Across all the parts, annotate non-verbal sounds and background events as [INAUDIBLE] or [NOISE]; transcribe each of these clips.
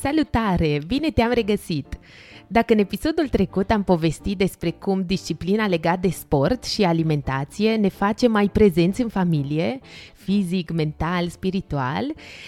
Salutare! Bine te-am regăsit! Dacă în episodul trecut am povestit despre cum disciplina legată de sport și alimentație ne face mai prezenți în familie, fizic, mental, spiritual.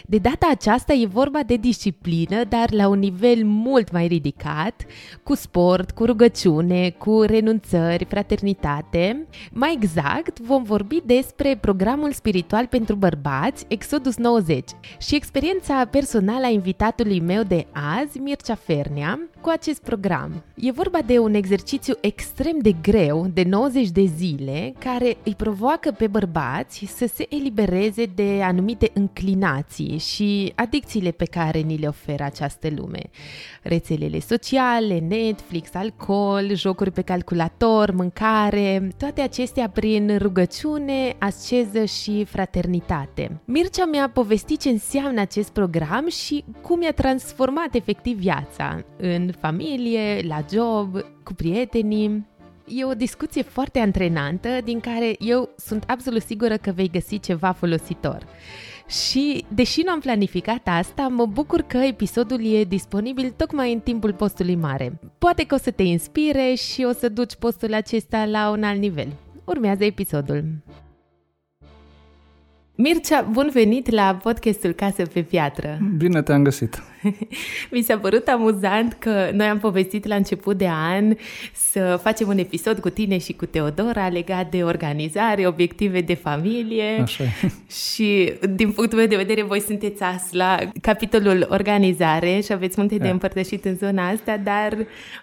De data aceasta e vorba de disciplină, dar la un nivel mult mai ridicat, cu sport, cu rugăciune, cu renunțări, fraternitate. Mai exact, vom vorbi despre programul spiritual pentru bărbați, Exodus 90, și experiența personală a invitatului meu de azi, Mircea Fernea, cu acest program. E vorba de un exercițiu extrem de greu, de 90 de zile, care îi provoacă pe bărbați să se elibereze elibereze de anumite înclinații și adicțiile pe care ni le oferă această lume. Rețelele sociale, Netflix, alcool, jocuri pe calculator, mâncare, toate acestea prin rugăciune, asceză și fraternitate. Mircea mi-a povestit ce înseamnă acest program și cum i-a transformat efectiv viața în familie, la job, cu prietenii e o discuție foarte antrenantă din care eu sunt absolut sigură că vei găsi ceva folositor. Și, deși nu am planificat asta, mă bucur că episodul e disponibil tocmai în timpul postului mare. Poate că o să te inspire și o să duci postul acesta la un alt nivel. Urmează episodul. Mircea, bun venit la podcastul Casă pe Piatră. Bine te-am găsit. [LAUGHS] Mi s-a părut amuzant că noi am povestit la început de an să facem un episod cu tine și cu Teodora legat de organizare, obiective de familie. Așa [LAUGHS] Și din punctul meu de vedere, voi sunteți as la capitolul organizare și aveți multe de împărtășit în zona asta, dar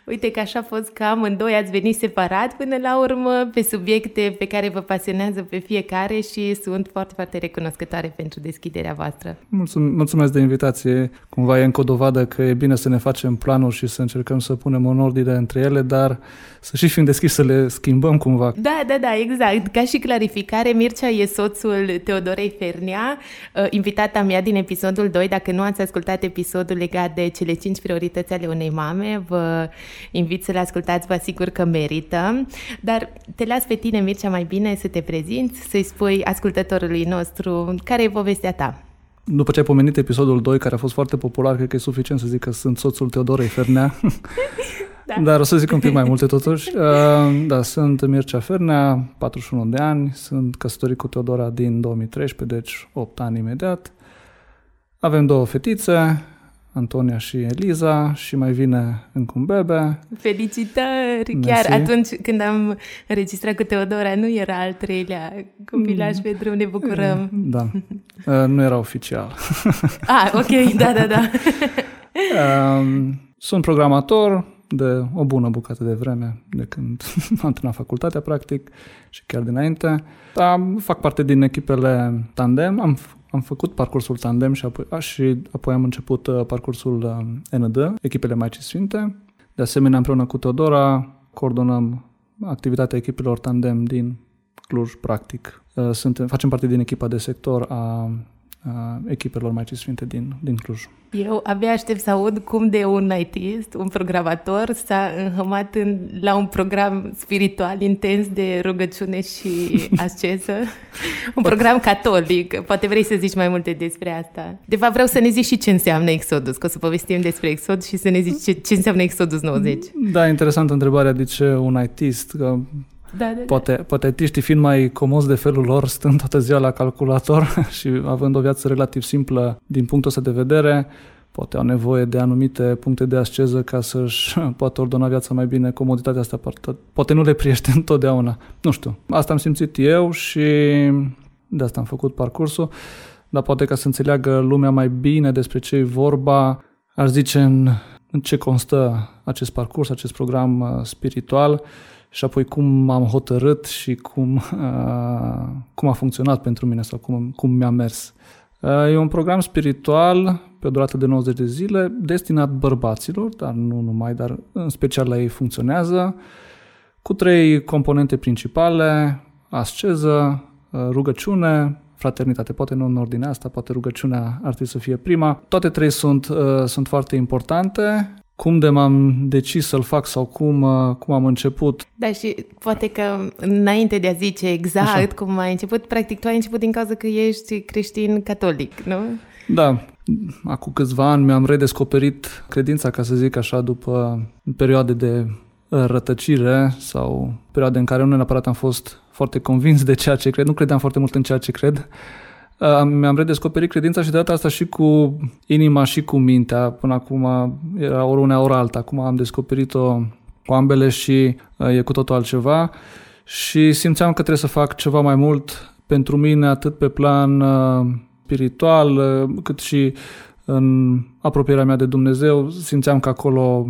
uite că așa a fost că amândoi ați venit separat până la urmă pe subiecte pe care vă pasionează pe fiecare și sunt foarte, foarte recunoscătoare pentru deschiderea voastră. Mulțum- mulțumesc de invitație. Cumva e încă o dovadă că e bine să ne facem planuri și să încercăm să punem în ordine între ele, dar să și fim deschiși să le schimbăm cumva. Da, da, da, exact. Ca și clarificare, Mircea e soțul Teodorei Fernea, uh, invitata mea din episodul 2. Dacă nu ați ascultat episodul legat de cele 5 priorități ale unei mame, vă invit să le ascultați, vă asigur că merită. Dar te las pe tine, Mircea, mai bine să te prezinți, să-i spui ascultătorului nostru care e povestea ta. După ce ai pomenit episodul 2, care a fost foarte popular, cred că e suficient să zic că sunt soțul Teodorei Fernea. [LAUGHS] da. Dar o să zic un pic mai multe totuși. [LAUGHS] Uh, da, sunt Mircea Fernea, 41 de ani, sunt căsătorit cu Teodora din 2013, deci 8 ani imediat. Avem două fetițe, Antonia și Eliza și mai vine încă un bebe. Felicitări! Mersi. Chiar atunci când am înregistrat cu Teodora nu era al treilea copilaj pe drum, ne bucurăm. [LAUGHS] Da, uh, nu era oficial. [LAUGHS] ah, ok, da, da, da. [LAUGHS] Um, sunt programator de o bună bucată de vreme, de când am terminat facultatea, practic, și chiar dinainte. Am, fac parte din echipele Tandem, am am făcut parcursul tandem și apoi, a, și apoi am început uh, parcursul uh, ND, echipele Maicii Sfinte. De asemenea, împreună cu Teodora, coordonăm activitatea echipelor tandem din Cluj, practic. Uh, suntem, facem parte din echipa de sector a echipelor Maicii Sfinte din, din Cluj. Eu abia aștept să aud cum de un ITist, un programator, s-a înhămat în, la un program spiritual intens de rugăciune și [LAUGHS] asceză. un program catolic. Poate vrei să zici mai multe despre asta. De fapt, vreau să ne zici și ce înseamnă Exodus, că o să povestim despre Exodus și să ne zici ce, ce înseamnă Exodus 90. Da, interesantă întrebarea de ce un ITist, că da, da, da. Poate, poate artiștii fiind mai comozi de felul lor, stând toată ziua la calculator [LAUGHS] și având o viață relativ simplă din punctul ăsta de vedere, poate au nevoie de anumite puncte de asceză ca să-și [LAUGHS] poată ordona viața mai bine, comoditatea asta poate, poate nu le priește [LAUGHS] întotdeauna. Nu știu, asta am simțit eu și de asta am făcut parcursul, dar poate ca să înțeleagă lumea mai bine despre ce e vorba, aș zice în, în ce constă acest parcurs, acest program uh, spiritual și apoi cum am hotărât și cum, [LAUGHS] uh, cum a funcționat pentru mine sau cum, cum mi-a mers E un program spiritual pe o durată de 90 de zile, destinat bărbaților, dar nu numai, dar în special la ei funcționează, cu trei componente principale, asceză, rugăciune, fraternitate. Poate nu în ordinea asta, poate rugăciunea ar trebui să fie prima. Toate trei sunt, uh, sunt foarte importante. Cum de m-am decis să-l fac sau cum, uh, cum am început. Da, și poate că înainte de a zice exact Așa. cum ai început, practic tu ai început din cauza că ești creștin catolic, nu? Da, acum câțiva ani mi-am redescoperit credința, ca să zic așa, după perioade de rătăcire sau perioade în care nu neapărat am fost foarte convins de ceea ce cred, nu credeam foarte mult în ceea ce cred. Mi-am redescoperit credința și de data asta și cu inima și cu mintea. Până acum era ori una, ori alta. Acum am descoperit-o cu ambele și e cu totul altceva. Și simțeam că trebuie să fac ceva mai mult pentru mine, atât pe plan spiritual, cât și în apropierea mea de Dumnezeu. Simțeam că acolo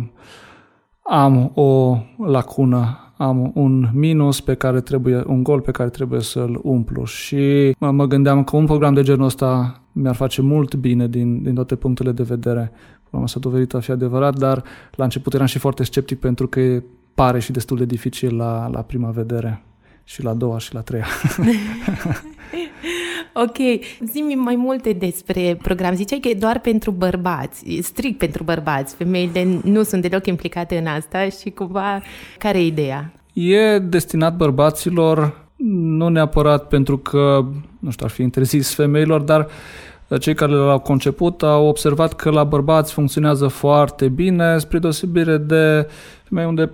am o lacună, am un minus pe care trebuie, un gol pe care trebuie să-l umplu și mă, mă gândeam că un program de genul ăsta mi-ar face mult bine din, din toate punctele de vedere. Am s-a dovedit a fi adevărat, dar la început eram și foarte sceptic pentru că pare și destul de dificil la, la prima vedere și la a doua și la a treia. [LAUGHS] ok, zi mai multe despre program. Ziceai că e doar pentru bărbați, e strict pentru bărbați. Femeile nu sunt deloc implicate în asta și cumva, care e ideea? E destinat bărbaților, nu neapărat pentru că, nu știu, ar fi interzis femeilor, dar cei care l-au conceput au observat că la bărbați funcționează foarte bine, spre deosebire de femei unde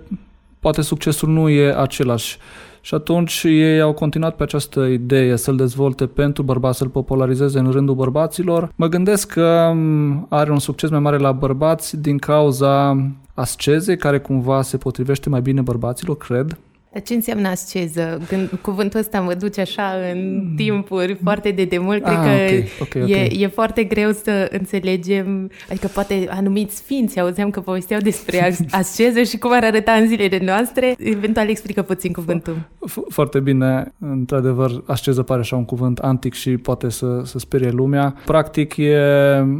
poate succesul nu e același. Și atunci ei au continuat pe această idee să-l dezvolte pentru bărbați, să-l popularizeze în rândul bărbaților. Mă gândesc că mm, are un succes mai mare la bărbați din cauza ascezei, care cumva se potrivește mai bine bărbaților, cred. Dar ce înseamnă asceză? Când cuvântul ăsta mă duce așa în timpuri foarte de demult, cred ah, că okay, okay, okay. E, e foarte greu să înțelegem, adică poate anumiți sfinți auzeam că povesteau despre [LAUGHS] asceză și cum ar arăta în zilele noastre, eventual explică puțin cuvântul. Foarte bine, într-adevăr, asceză pare așa un cuvânt antic și poate să, să sperie lumea. Practic, e,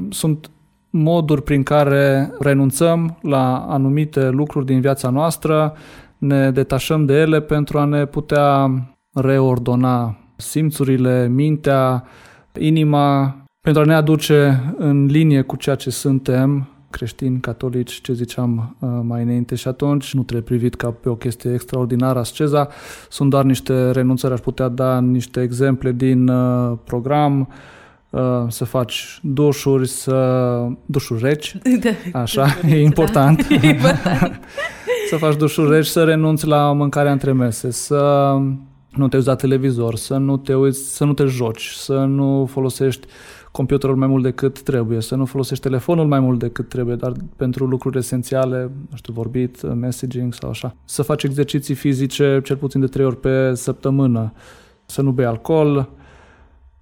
sunt moduri prin care renunțăm la anumite lucruri din viața noastră, ne detașăm de ele pentru a ne putea reordona simțurile, mintea, inima, pentru a ne aduce în linie cu ceea ce suntem, creștini, catolici, ce ziceam uh, mai înainte. Și atunci, nu trebuie privit ca pe o chestie extraordinară asceza, sunt doar niște renunțări, aș putea da niște exemple din uh, program, uh, să faci dușuri, să dușuri reci, [LAUGHS] da, așa, e important. Da, [LAUGHS] e important. [LAUGHS] să faci dușuri reci, să renunți la mâncarea între mese, să nu te uiți la televizor, să nu te uiți, să nu te joci, să nu folosești computerul mai mult decât trebuie, să nu folosești telefonul mai mult decât trebuie, dar pentru lucruri esențiale, nu știu, vorbit, messaging sau așa. Să faci exerciții fizice cel puțin de trei ori pe săptămână, să nu bei alcool,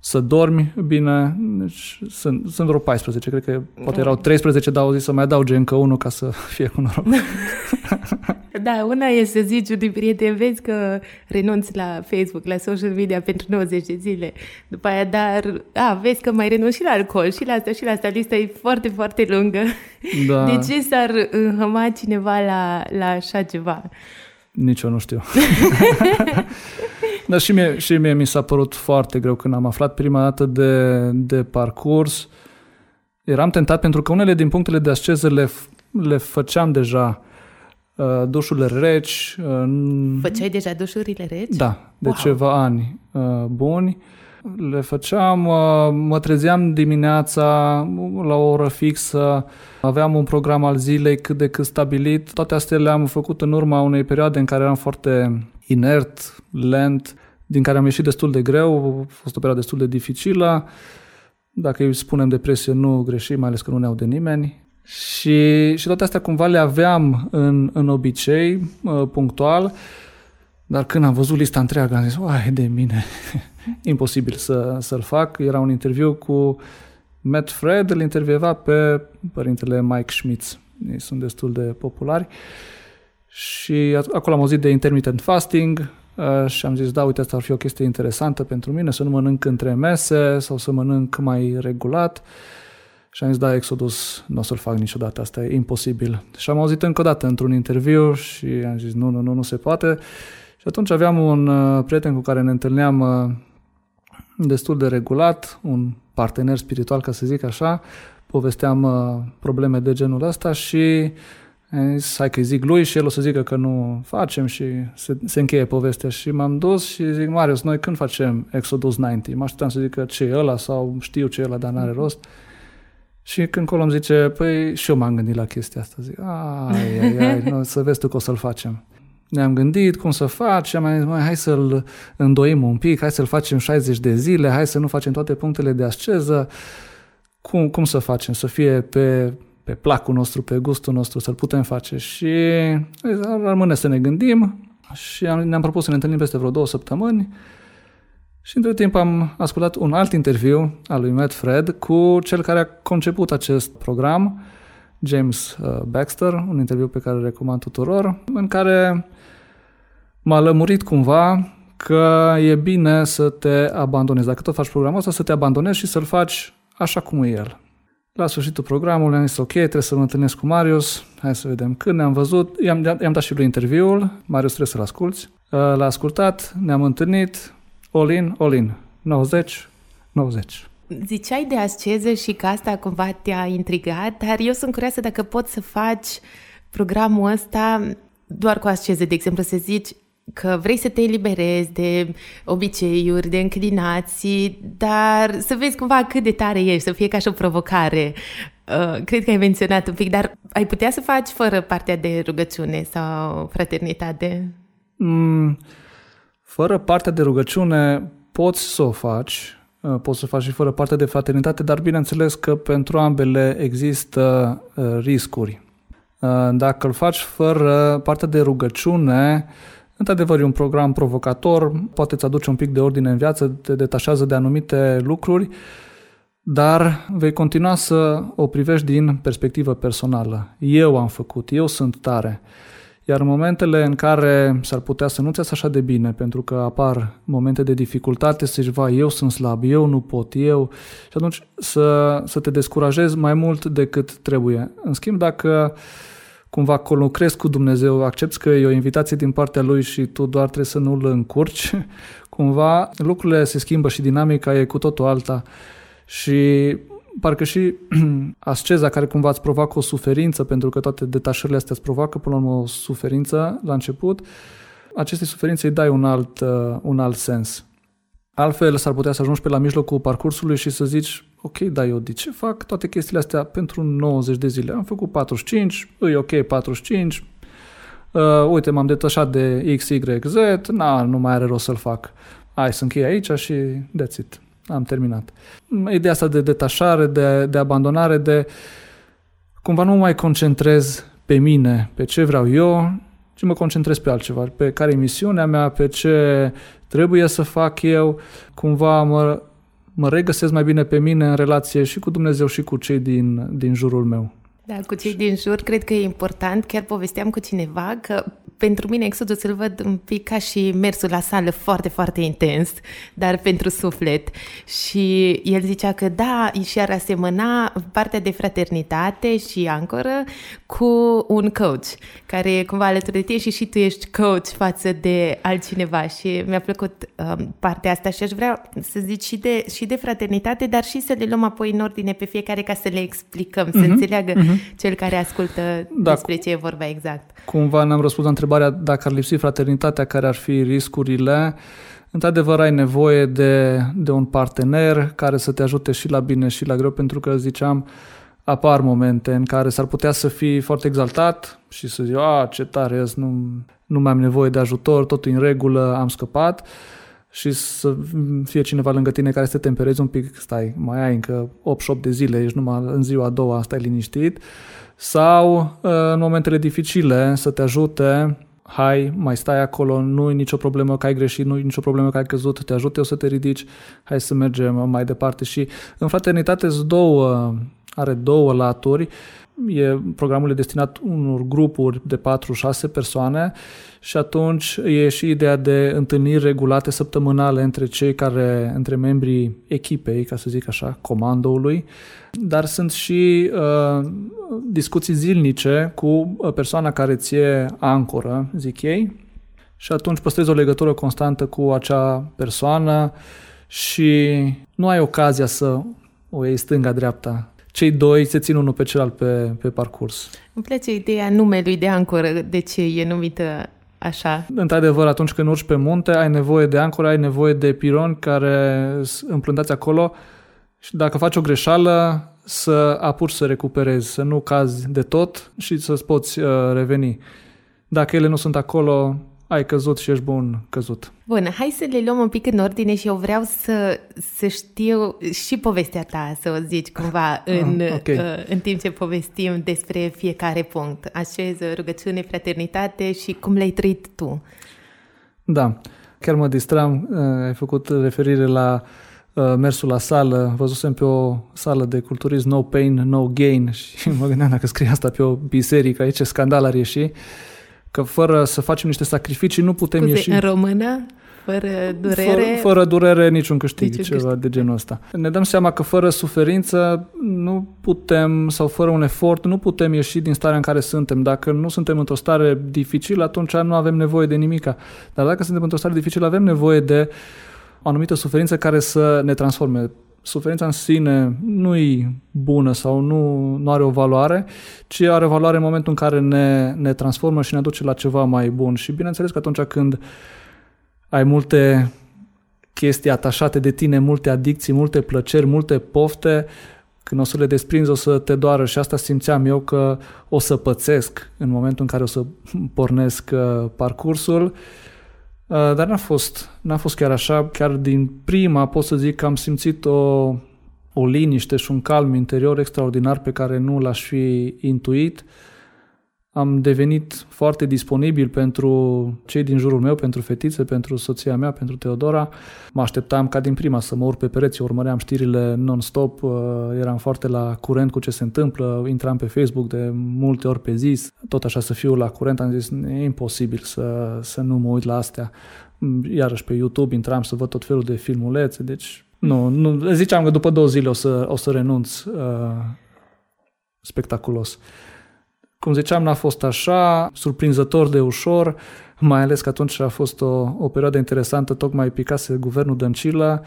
să dormi bine, deci sunt, sunt vreo 14, cred că poate erau 13, dar au zis să mai adauge încă unul ca să fie cu noroc. [LAUGHS] da, una e să zici unui prieten, vezi că renunți la Facebook, la social media pentru 90 de zile, după aia, dar, a, vezi că mai renunți și la alcool, și la asta, și la asta, lista e foarte, foarte lungă. Da. De ce s-ar înhăma cineva la, la așa ceva? Nici eu nu știu. [LAUGHS] Dar și mie, și mie mi s-a părut foarte greu când am aflat prima dată de, de parcurs. Eram tentat pentru că unele din punctele de asceză le, le făceam deja uh, dușurile reci. Uh, Făceai deja dușurile reci? Da, de wow. ceva ani uh, buni. Le făceam, uh, mă trezeam dimineața la o oră fixă, aveam un program al zilei cât de cât stabilit. Toate astea le-am făcut în urma unei perioade în care eram foarte inert, lent, din care am ieșit destul de greu, a fost o perioadă destul de dificilă. Dacă îi spunem depresie, nu greșim, mai ales că nu ne au de nimeni. Și, și toate astea cumva le aveam în, în obicei, uh, punctual, dar când am văzut lista întreagă, am zis, uai, de mine, [LAUGHS] imposibil să, să-l fac. Era un interviu cu Matt Fred, îl intervieva pe părintele Mike Schmitz. Ei sunt destul de populari. Și acolo am auzit de intermittent fasting, uh, și am zis, da, uite, asta ar fi o chestie interesantă pentru mine, să nu mănânc între mese sau să mănânc mai regulat. Și am zis, da, Exodus nu o să-l fac niciodată, asta e imposibil. Și am auzit încă o dată într-un interviu și am zis, nu, nu, nu, nu se poate. Și atunci aveam un uh, prieten cu care ne întâlneam uh, destul de regulat, un partener spiritual, ca să zic așa, povesteam uh, probleme de genul ăsta și zis, hai că zic lui și el o să zică că nu facem și se, se încheie povestea și m-am dus și zic, Marius, noi când facem Exodus 90? Mă așteptam să zică ce e ăla sau știu ce e ăla, dar n-are mhm. rost. Și când colo îmi zice, păi și eu m-am gândit la chestia asta. Zic, ai, ai, ai, [LAUGHS] nu, să vezi tu că o să-l facem. Ne-am gândit cum să facem, am zis, mai, hai să-l îndoim un pic, hai să-l facem 60 de zile, hai să nu facem toate punctele de asceză. Cum, cum să facem? Să fie pe, pe placul nostru, pe gustul nostru, să-l putem face. Și rămâne să ne gândim și am, ne-am propus să ne întâlnim peste vreo două săptămâni și între timp am ascultat un alt interviu al lui Matt Fred cu cel care a conceput acest program, James uh, Baxter, un interviu pe care îl recomand tuturor, în care m-a lămurit cumva că e bine să te abandonezi. Dacă tot faci programul ăsta, să te abandonezi și să-l faci așa cum e el. La sfârșitul programului am zis, ok, trebuie să mă întâlnesc cu Marius, hai să vedem când ne-am văzut. I-am, i-am dat și lui interviul, Marius trebuie să-l asculți. Uh, l-a ascultat, ne-am întâlnit, all in, all in, 90, 90. Ziceai de asceză și că asta cumva te-a intrigat, dar eu sunt curioasă dacă poți să faci programul ăsta doar cu asceză, de exemplu, să zici că vrei să te eliberezi de obiceiuri, de înclinații, dar să vezi cumva cât de tare ești, să fie ca și o provocare. Uh, cred că ai menționat un pic, dar ai putea să faci fără partea de rugăciune sau fraternitate? Mm, fără partea de rugăciune poți să o faci, uh, poți să o faci și fără partea de fraternitate, dar bineînțeles că pentru ambele există uh, riscuri. Dacă îl faci fără partea de rugăciune, Într-adevăr, e un program provocator, poate îți aduce un pic de ordine în viață, te detașează de anumite lucruri, dar vei continua să o privești din perspectivă personală. Eu am făcut, eu sunt tare. Iar în momentele în care s-ar putea să nu-ți așa de bine, pentru că apar momente de dificultate, să zici, va, eu sunt slab, eu nu pot, eu... Și atunci să, să te descurajezi mai mult decât trebuie. În schimb, dacă cumva colucrezi cu Dumnezeu, accepti că e o invitație din partea Lui și tu doar trebuie să nu-L încurci, [LAUGHS] cumva lucrurile se schimbă și dinamica e cu totul alta. Și parcă și [CLEARS THROAT] asceza care cumva îți provoacă o suferință, pentru că toate detașările astea îți provoacă până la urmă o suferință la început, acestei suferințe îi dai un alt, uh, un alt sens. Altfel s-ar putea să ajungi pe la mijlocul parcursului și să zici, ok, dar eu de ce fac toate chestiile astea pentru 90 de zile? Am făcut 45, e ok 45, uh, uite, m-am detașat de X, Y, Z, na, nu mai are rost să-l fac. Hai să închei aici și that's it. Am terminat. Ideea asta de detașare, de, de abandonare, de cumva nu mă mai concentrez pe mine, pe ce vreau eu, ci mă concentrez pe altceva, pe care e misiunea mea, pe ce trebuie să fac eu, cumva mă, mă regăsesc mai bine pe mine în relație și cu Dumnezeu și cu cei din, din jurul meu. Da, cu cei din jur, cred că e important. Chiar povesteam cu cineva că pentru mine Exodus îl văd un pic ca și mersul la sală foarte, foarte intens, dar pentru suflet. Și el zicea că da, și ar asemăna partea de fraternitate și ancoră cu un coach, care e cumva alături de tine și și tu ești coach față de altcineva. Și mi-a plăcut um, partea asta și aș vrea să zic și de, și de fraternitate, dar și să le luăm apoi în ordine pe fiecare ca să le explicăm, uh-huh, să mhm, înțeleagă uh-huh. cel care ascultă da, despre ce e vorba exact. Cumva ne-am răspuns la întrebarea dacă ar lipsi fraternitatea, care ar fi riscurile. Într-adevăr, ai nevoie de, de un partener care să te ajute și la bine și la greu, pentru că, ziceam, apar momente în care s-ar putea să fii foarte exaltat și să zici, a, ce tare ești, nu, nu mai am nevoie de ajutor, totul în regulă, am scăpat. Și să fie cineva lângă tine care să te temperezi un pic, stai, mai ai încă 8-8 de zile, ești numai în ziua a doua, stai liniștit, sau uh, în momentele dificile să te ajute hai, mai stai acolo, nu e nicio problemă că ai greșit, nu e nicio problemă că ai căzut, te ajut eu să te ridici, hai să mergem mai departe. Și în fraternitate sunt două are două laturi. E, programul e destinat unor grupuri de 4-6 persoane și atunci e și ideea de întâlniri regulate săptămânale între cei care, între membrii echipei, ca să zic așa, comandoului, dar sunt și uh, discuții zilnice cu persoana care ție ancoră, zic ei, și atunci păstrezi o legătură constantă cu acea persoană și nu ai ocazia să o iei stânga-dreapta. Cei doi se țin unul pe celălalt pe, pe parcurs. Îmi place ideea numelui de ancoră, de ce e numită așa. Într-adevăr, atunci când urci pe munte, ai nevoie de ancoră, ai nevoie de pironi care sunt împlântați acolo și dacă faci o greșeală, să apuci să recuperezi, să nu cazi de tot și să-ți poți uh, reveni. Dacă ele nu sunt acolo, ai căzut și ești bun căzut. Bun, hai să le luăm un pic în ordine și eu vreau să, să știu și povestea ta, să o zici cumva ah, în, ah, okay. uh, în timp ce povestim despre fiecare punct. Așez rugăciune, fraternitate și cum le-ai trăit tu. Da, chiar mă distram, uh, ai făcut referire la uh, mersul la sală, văzusem pe o sală de culturism No Pain, No Gain [LAUGHS] și mă gândeam dacă scrie asta pe o biserică, aici scandal ar ieși că fără să facem niște sacrificii nu putem Scuze, ieși... în română? Fără durere? Fără, fără durere niciun câștig, niciun ceva câștig. de genul ăsta. Ne dăm seama că fără suferință nu putem, sau fără un efort, nu putem ieși din starea în care suntem. Dacă nu suntem într-o stare dificilă, atunci nu avem nevoie de nimica. Dar dacă suntem într-o stare dificilă, avem nevoie de o anumită suferință care să ne transforme suferința în sine nu e bună sau nu, nu are o valoare, ci are valoare în momentul în care ne, ne transformă și ne duce la ceva mai bun. Și bineînțeles că atunci când ai multe chestii atașate de tine, multe adicții, multe plăceri, multe pofte, când o să le desprinzi o să te doară și asta simțeam eu că o să pățesc în momentul în care o să pornesc uh, parcursul Uh, dar n-a fost, n-a fost chiar așa. Chiar din prima pot să zic că am simțit o, o liniște și un calm interior extraordinar pe care nu l-aș fi intuit. Am devenit foarte disponibil pentru cei din jurul meu, pentru fetițe, pentru soția mea, pentru Teodora. Mă așteptam ca din prima să mă urc pe pereți, urmăream știrile non-stop, uh, eram foarte la curent cu ce se întâmplă, intram pe Facebook de multe ori pe zi, tot așa să fiu la curent, am zis, e imposibil să, să nu mă uit la astea. Iarăși pe YouTube intram să văd tot felul de filmulețe, deci nu, nu ziceam că după două zile o să, o să renunț uh, spectaculos. Cum ziceam, n-a fost așa, surprinzător de ușor, mai ales că atunci a fost o, o perioadă interesantă, tocmai picase guvernul Dăncilă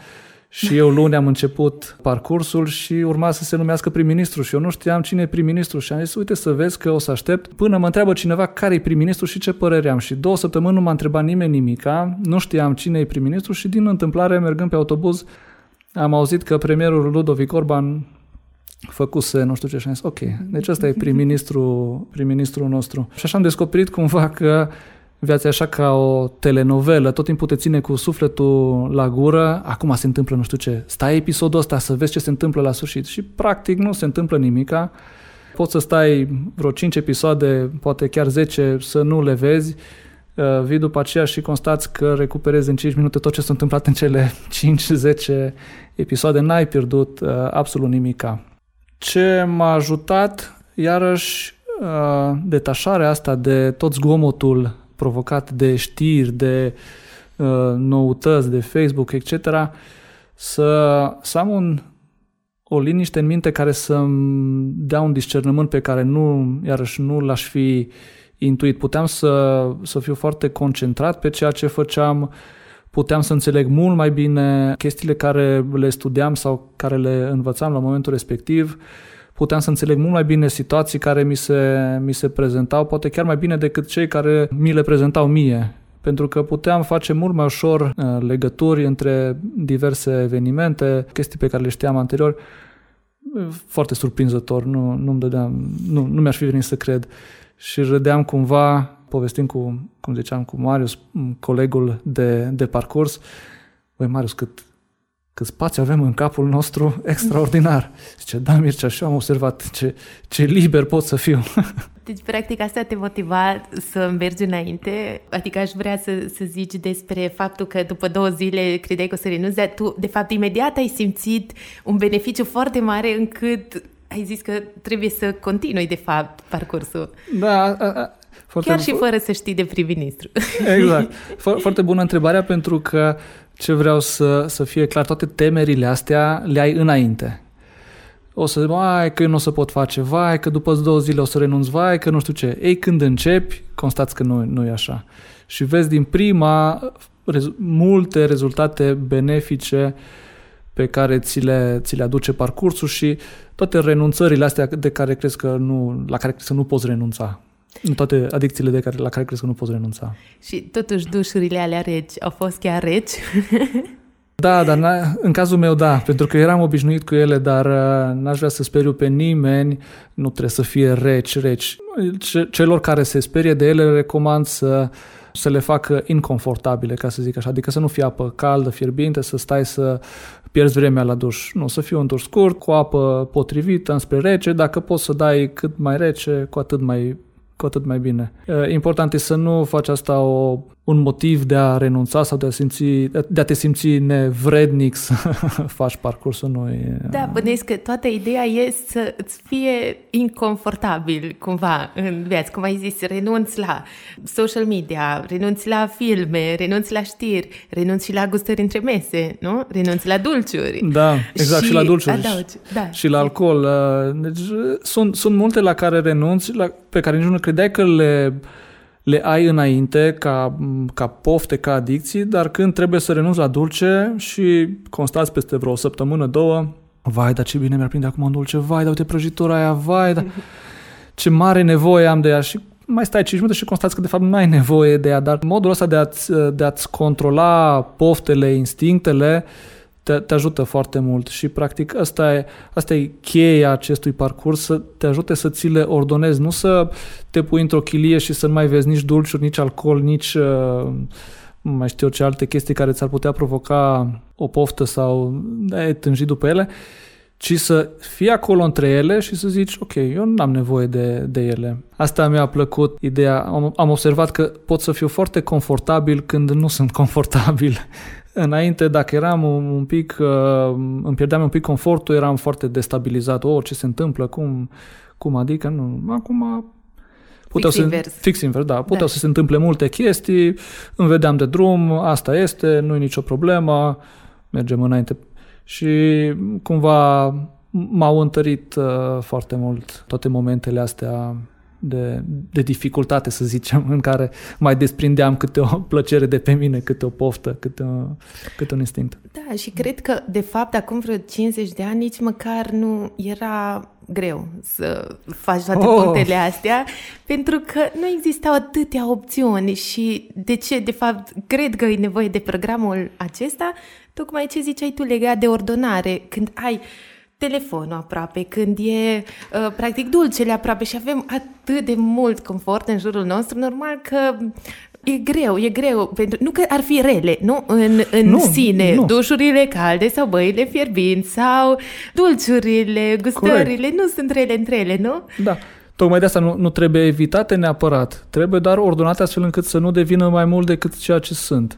și eu luni am început parcursul și urma să se numească prim-ministru și eu nu știam cine e prim-ministru și am zis, uite să vezi că o să aștept până mă întreabă cineva care e prim-ministru și ce părere am. Și două săptămâni nu m-a întrebat nimeni nimica, nu știam cine e prim-ministru și din întâmplare, mergând pe autobuz, am auzit că premierul Ludovic Orban făcuse nu știu ce și am zis, ok, deci ăsta e [LAUGHS] prim-ministru, prim-ministru nostru. Și așa am descoperit cumva că viața e așa ca o telenovelă, tot timpul te ține cu sufletul la gură, acum se întâmplă nu știu ce, stai episodul ăsta să vezi ce se întâmplă la sfârșit și practic nu se întâmplă nimica. Poți să stai vreo 5 episoade, poate chiar 10, să nu le vezi, uh, vii după aceea și constați că recuperezi în 5 minute tot ce s-a întâmplat în cele [LAUGHS] 5-10 episoade, n-ai pierdut uh, absolut nimica. Ce m-a ajutat, iarăși, uh, detașarea asta de tot zgomotul provocat de știri, de uh, noutăți, de Facebook, etc., să, să am un, o liniște în minte care să-mi dea un discernământ pe care nu, iarăși, nu l-aș fi intuit. Puteam să, să fiu foarte concentrat pe ceea ce făceam, puteam să înțeleg mult mai bine chestiile care le studiam sau care le învățam la momentul respectiv, puteam să înțeleg mult mai bine situații care mi se, mi se prezentau, poate chiar mai bine decât cei care mi le prezentau mie, pentru că puteam face mult mai ușor uh, legături între diverse evenimente, chestii pe care le știam anterior, foarte surprinzător, nu, nu-mi dădeam, nu, nu mi-aș fi venit să cred. Și râdeam cumva povestind cu, cum ziceam, cu Marius, colegul de, de parcurs, Băi, Marius, cât, cât spațiu avem în capul nostru [LAUGHS] extraordinar. Zice, da, Mircea, și eu am observat ce, ce liber pot să fiu. [LAUGHS] Deci, practic, asta te motiva să mergi înainte? Adică aș vrea să, să zici despre faptul că după două zile credeai că o să renunți, dar tu, de fapt, imediat ai simțit un beneficiu foarte mare încât ai zis că trebuie să continui, de fapt, parcursul. Da, a, a, foarte Chiar și fără să știi de prim-ministru. [LAUGHS] Exact. Fo- foarte bună întrebarea pentru că ce vreau să, să fie clar, toate temerile astea le ai înainte. O să zic, vai că eu nu o să pot face, vai că după două zile o să renunț, vai că nu știu ce. Ei, când începi, constați că nu, nu e așa. Și vezi din prima rez- multe rezultate benefice pe care ți le, ți le aduce parcursul și toate renunțările astea de care crezi că nu, la care crezi că nu poți renunța. În toate adicțiile de care, la care crezi că nu poți renunța. Și totuși dușurile alea reci au fost chiar reci? [LAUGHS] Da, dar în cazul meu da, pentru că eram obișnuit cu ele, dar uh, n-aș vrea să speriu pe nimeni, nu trebuie să fie reci, reci. Celor care se sperie de ele, le recomand să, să le facă inconfortabile, ca să zic așa, adică să nu fie apă caldă, fierbinte, să stai să pierzi vremea la duș. Nu, să fie un duș scurt, cu apă potrivită, înspre rece, dacă poți să dai cât mai rece, cu atât mai cu atât mai bine. Important e să nu faci asta o, un motiv de a renunța sau de a, simți, de a te simți nevrednic să [LAUGHS] faci parcursul noi. Da, bănesc că toată ideea e să îți fie inconfortabil cumva în viață. Cum ai zis, renunți la social media, renunți la filme, renunți la știri, renunți și la gustări între mese, nu? Renunți la dulciuri. Da, exact, și, și la dulciuri. Adaugi, da. Și la alcool. Deci, sunt, sunt multe la care renunți, la, pe care nici nu credeai că le, le ai înainte ca, ca pofte, ca adicții, dar când trebuie să renunți la dulce și constați peste vreo săptămână, două, vai, dar ce bine mi-ar prinde acum un dulce, vai, dar uite prăjitura aia, vai, dar [LAUGHS] ce mare nevoie am de ea. Și mai stai 5 minute și constați că de fapt nu ai nevoie de ea, dar modul ăsta de a-ți, de a-ți controla poftele, instinctele, te, te ajută foarte mult și practic asta e, asta e cheia acestui parcurs, să te ajute să ți le ordonezi, nu să te pui într-o chilie și să nu mai vezi nici dulciuri, nici alcool, nici uh, mai știu ce alte chestii care ți-ar putea provoca o poftă sau ai tânjit după ele, ci să fii acolo între ele și să zici, ok, eu nu am nevoie de, de ele. Asta mi-a plăcut ideea, am, am observat că pot să fiu foarte confortabil când nu sunt confortabil. Înainte, dacă eram un pic, uh, îmi pierdeam un pic confortul, eram foarte destabilizat. O, oh, ce se întâmplă? Cum, cum adică? Nu. Acum puteau fix să, invers. Fix invers, da. Puteau da. să se întâmple multe chestii, îmi vedeam de drum, asta este, nu e nicio problemă, mergem înainte. Și cumva m-au întărit uh, foarte mult toate momentele astea de, de dificultate, să zicem, în care mai desprindeam câte o plăcere de pe mine, câte o poftă, câte, o, câte un instinct. Da, și cred că, de fapt, acum vreo 50 de ani, nici măcar nu era greu să faci toate oh. punctele astea, pentru că nu existau atâtea opțiuni și de ce, de fapt, cred că e nevoie de programul acesta, tocmai ce ziceai tu legat de ordonare, când ai telefonul aproape, când e uh, practic dulcele aproape și avem atât de mult confort în jurul nostru, normal că e greu, e greu, pentru, nu că ar fi rele, nu? În, în nu, sine, nu. dușurile calde sau băile fierbinți sau dulciurile, gustările, Corect. nu sunt rele între ele, nu? Da. Tocmai de asta nu, nu trebuie evitate neapărat. Trebuie doar ordonate astfel încât să nu devină mai mult decât ceea ce sunt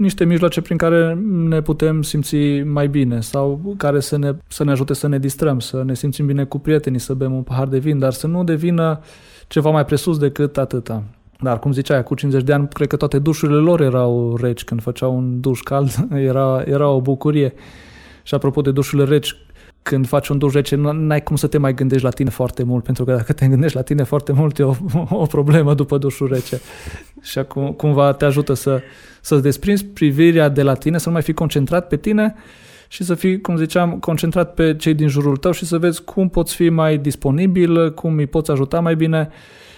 niște mijloace prin care ne putem simți mai bine sau care să ne, să ne ajute să ne distrăm, să ne simțim bine cu prietenii, să bem un pahar de vin, dar să nu devină ceva mai presus decât atâta. Dar, cum ziceai, cu 50 de ani, cred că toate dușurile lor erau reci. Când făceau un duș cald, [LAUGHS] era, era o bucurie. Și apropo de dușurile reci, când faci un duș rece, n-ai cum să te mai gândești la tine foarte mult, pentru că dacă te gândești la tine foarte mult, e o, [LAUGHS] o problemă după dușul rece. Și acum cumva te ajută să, să-ți desprinzi privirea de la tine, să nu mai fii concentrat pe tine și să fii, cum ziceam, concentrat pe cei din jurul tău și să vezi cum poți fi mai disponibil, cum îi poți ajuta mai bine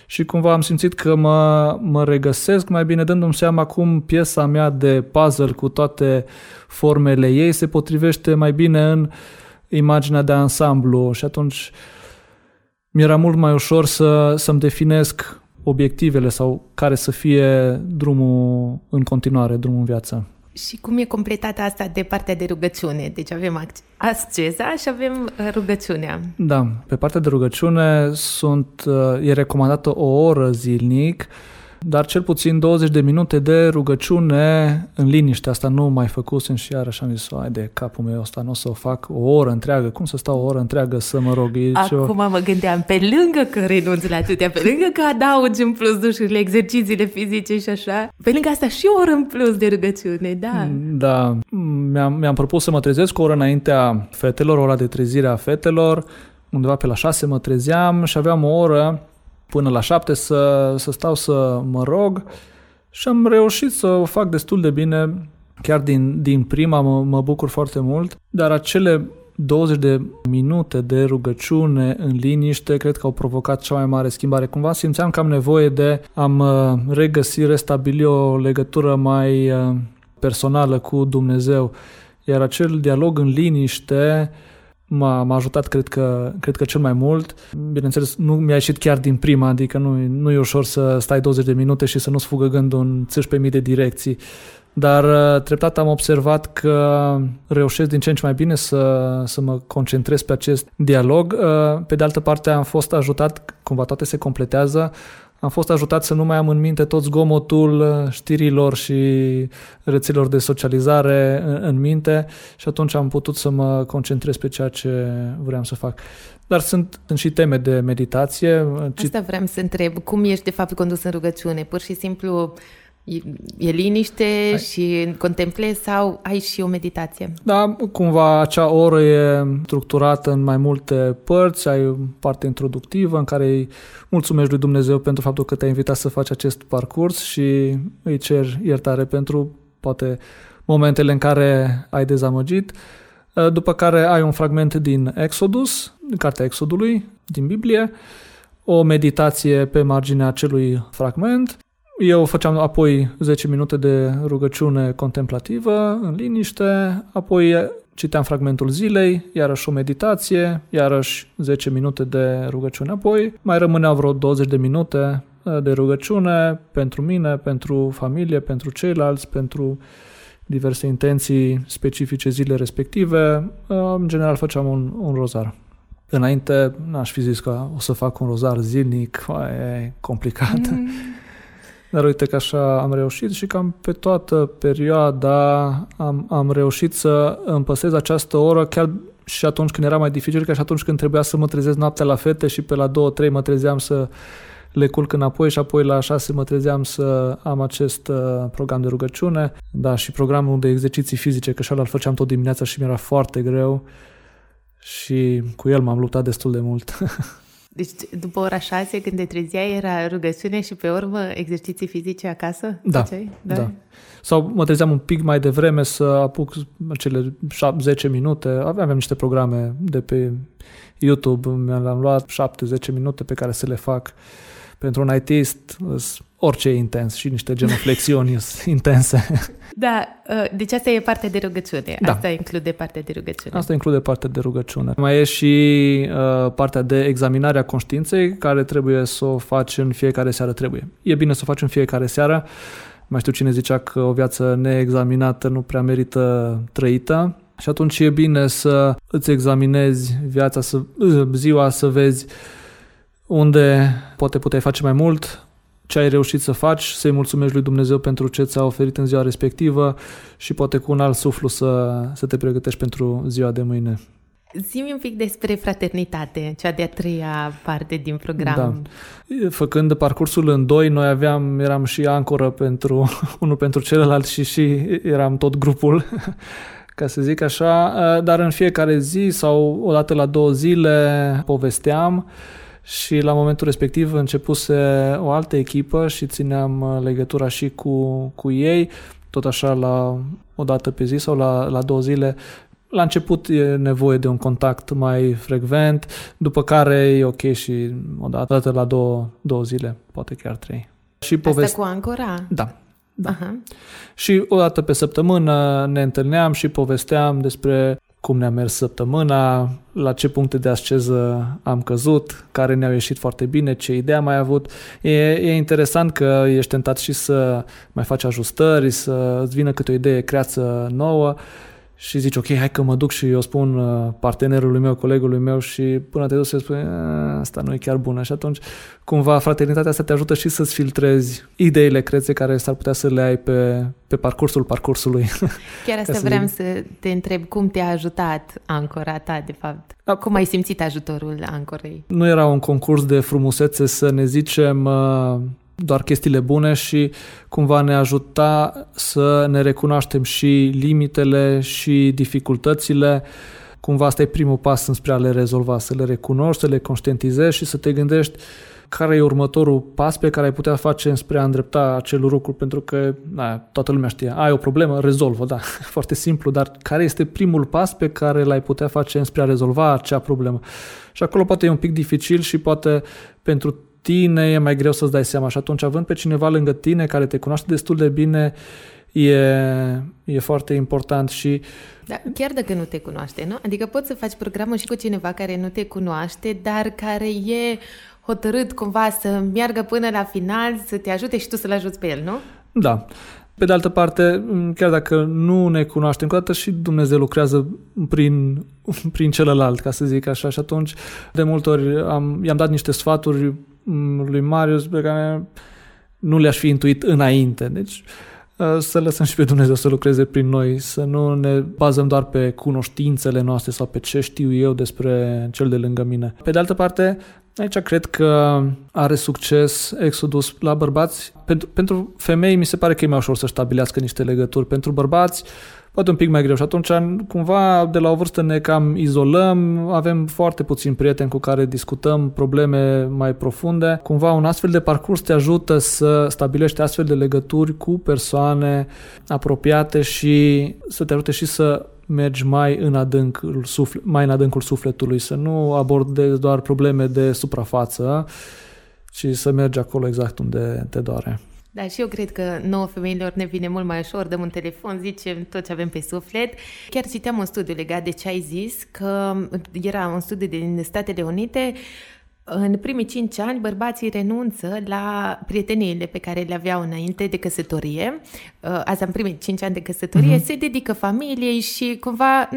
și cumva am simțit că mă, mă regăsesc mai bine dându-mi seama cum piesa mea de puzzle cu toate formele ei se potrivește mai bine în imaginea de ansamblu și atunci mi-era mult mai ușor să, să-mi definesc obiectivele sau care să fie drumul în continuare, drumul în viață. Și cum e completată asta de partea de rugăciune? Deci avem asceza și avem uh, rugăciunea. Da, pe partea de rugăciune sunt, uh, e recomandată o oră zilnic dar cel puțin 20 de minute de rugăciune în liniște. Asta nu mai făcusem și iarăși am zis, ai de capul meu ăsta, nu o să o fac o oră întreagă. Cum să stau o oră întreagă să mă rog? E Acum o... mă gândeam, pe lângă că renunț la atâtea, pe lângă că adaugi în plus dușurile, exercițiile fizice și așa, pe lângă asta și o oră în plus de rugăciune, da. Da, mi-am, mi-am propus să mă trezesc o oră înaintea fetelor, ora de trezire a fetelor, undeva pe la șase mă trezeam și aveam o oră până la șapte să, să stau să mă rog și am reușit să o fac destul de bine. Chiar din, din prima mă, mă bucur foarte mult, dar acele 20 de minute de rugăciune în liniște cred că au provocat cea mai mare schimbare. Cumva simțeam că am nevoie de am uh, regăsi, restabili o legătură mai uh, personală cu Dumnezeu. Iar acel dialog în liniște m-a, m-a ajutat, cred că, cred că cel mai mult. Bineînțeles, nu mi-a ieșit chiar din prima, adică nu, nu e ușor să stai 20 de minute și să nu-ți fugă gândul în pe mii de direcții. Dar uh, treptat am observat că reușesc din ce în ce mai bine să, să mă concentrez pe acest dialog. Uh, pe de altă parte am fost ajutat, cumva toate se completează, am fost ajutat să nu mai am în minte tot zgomotul uh, știrilor și rețelor de socializare în, în minte și atunci am putut să mă concentrez pe ceea ce vreau să fac. Dar sunt, sunt și teme de meditație. Asta vreau să întreb. Cum ești de fapt condus în rugăciune? Pur și simplu E, e liniște ai. și contemplezi sau ai și o meditație? Da, cumva acea oră e structurată în mai multe părți, ai o parte introductivă în care îi mulțumești lui Dumnezeu pentru faptul că te-a invitat să faci acest parcurs și îi cer iertare pentru poate momentele în care ai dezamăgit. După care ai un fragment din Exodus, din cartea Exodului, din Biblie, o meditație pe marginea acelui fragment eu făceam apoi 10 minute de rugăciune contemplativă în liniște, apoi citeam fragmentul zilei, iarăși o meditație, iarăși 10 minute de rugăciune apoi, mai rămânea vreo 20 de minute uh, de rugăciune pentru mine, pentru familie, pentru ceilalți, pentru diverse intenții specifice zile respective. Uh, în general făceam un, un rozar. Înainte n-aș fi zis că o să fac un rozar zilnic, e complicat. Mm. Dar uite că așa am reușit și cam pe toată perioada am, am reușit să îmi păstrez această oră chiar și atunci când era mai dificil, ca și atunci când trebuia să mă trezesc noaptea la fete și pe la 2-3 mă trezeam să le culc înapoi și apoi la 6 mă trezeam să am acest uh, program de rugăciune. Da, și programul de exerciții fizice, că și îl făceam tot dimineața și mi-era foarte greu și cu el m-am luptat destul de mult. [LAUGHS] Deci după ora șase, când te trezeai, era rugăciune și pe urmă exerciții fizice acasă? Da, da. da. Sau mă trezeam un pic mai devreme să apuc cele 10 minute. Aveam niște programe de pe YouTube, mi-am luat 7-10 minute pe care să le fac pentru un ITist, orice e intens și niște genuflexiuni intense. [LAUGHS] Da, uh, deci asta e partea de rugăciune. Da. Asta include partea de rugăciune. Asta include partea de rugăciune. Mai e și uh, partea de examinare a conștiinței, care trebuie să o faci în fiecare seară. Trebuie. E bine să o faci în fiecare seară. Mai știu cine zicea că o viață neexaminată nu prea merită trăită. Și atunci e bine să îți examinezi viața, să, ziua, să vezi unde poate puteai face mai mult, ce ai reușit să faci, să-i mulțumești lui Dumnezeu pentru ce ți-a oferit în ziua respectivă și poate cu un alt suflu să, să te pregătești pentru ziua de mâine. Zi-mi un pic despre fraternitate, cea de-a treia parte din program. Da. Făcând parcursul în doi, noi aveam, eram și ancoră pentru [LAUGHS] unul pentru celălalt și și eram tot grupul, [LAUGHS] ca să zic așa, dar în fiecare zi sau o dată la două zile povesteam și la momentul respectiv începuse o altă echipă și țineam uh, legătura și cu, cu ei, tot așa la o dată pe zi sau la, la două zile. La început e nevoie de un contact mai frecvent, după care e ok și o dată la două, două zile, poate chiar trei. Și povest... Asta cu Ancora? Da. Da. Uh-huh. Și o dată pe săptămână ne întâlneam și povesteam despre cum ne-a mers săptămâna, la ce puncte de asceză am căzut, care ne-au ieșit foarte bine, ce idee am mai avut. E, e interesant că ești tentat și să mai faci ajustări, să îți vină câte o idee creață nouă și zici, ok, hai că mă duc și eu spun uh, partenerului meu, colegului meu și până te duci să spui, asta nu e chiar bună. Și atunci, cumva, fraternitatea asta te ajută și să-ți filtrezi ideile crețe care s-ar putea să le ai pe, pe parcursul parcursului. [LAUGHS] Chiar asta vreau să te întreb, cum te-a ajutat ancora ta, de fapt? Da. Cum ai simțit ajutorul ancorei? Nu era un concurs de frumusețe să ne zicem uh, doar chestiile bune și cumva ne ajuta să ne recunoaștem și limitele și dificultățile. Cumva asta e primul pas înspre a le rezolva, să le recunoști, să le conștientizezi și să te gândești care e următorul pas pe care ai putea face înspre a îndrepta acel lucru, pentru că na, toată lumea știe, ai o problemă, rezolvă, da, [LAUGHS] foarte simplu, dar care este primul pas pe care l-ai putea face înspre a rezolva acea problemă? Și acolo poate e un pic dificil și poate pentru tine e mai greu să-ți dai seama și atunci având pe cineva lângă tine care te cunoaște destul de bine e, e foarte important și da, chiar dacă nu te cunoaște, nu? Adică poți să faci programul și cu cineva care nu te cunoaște, dar care e hotărât cumva să meargă până la final, să te ajute și tu să-l ajuți pe el, nu? Da. Pe de altă parte, chiar dacă nu ne cunoaștem încă dată și Dumnezeu lucrează prin, prin celălalt, ca să zic așa, și atunci de multe ori am, i-am dat niște sfaturi lui Marius pe care nu le-aș fi intuit înainte. Deci uh, să lăsăm și pe Dumnezeu să lucreze prin noi, să nu ne bazăm doar pe cunoștințele noastre sau pe ce știu eu despre cel de lângă mine. Pe de altă parte, aici cred că are succes Exodus la bărbați. Pentru, pentru femei mi se pare că e mai ușor să stabilească niște legături. Pentru bărbați poate un pic mai greu și atunci cumva de la o vârstă ne cam izolăm, avem foarte puțini prieteni cu care discutăm probleme mai profunde. Cumva un astfel de parcurs te ajută să stabilești astfel de legături cu persoane apropiate și să te ajute și să mergi mai în adâncul, sufle, mai în adâncul sufletului, să nu abordezi doar probleme de suprafață, ci să mergi acolo exact unde te doare. Da, și eu cred că nouă femeilor ne vine mult mai ușor, dăm un telefon, zicem tot ce avem pe suflet. Chiar citeam un studiu legat de ce ai zis, că era un studiu din Statele Unite în primii cinci ani, bărbații renunță la prieteniile pe care le aveau înainte de căsătorie. Uh, Asta în primii cinci ani de căsătorie, uh-huh. se dedică familiei și cumva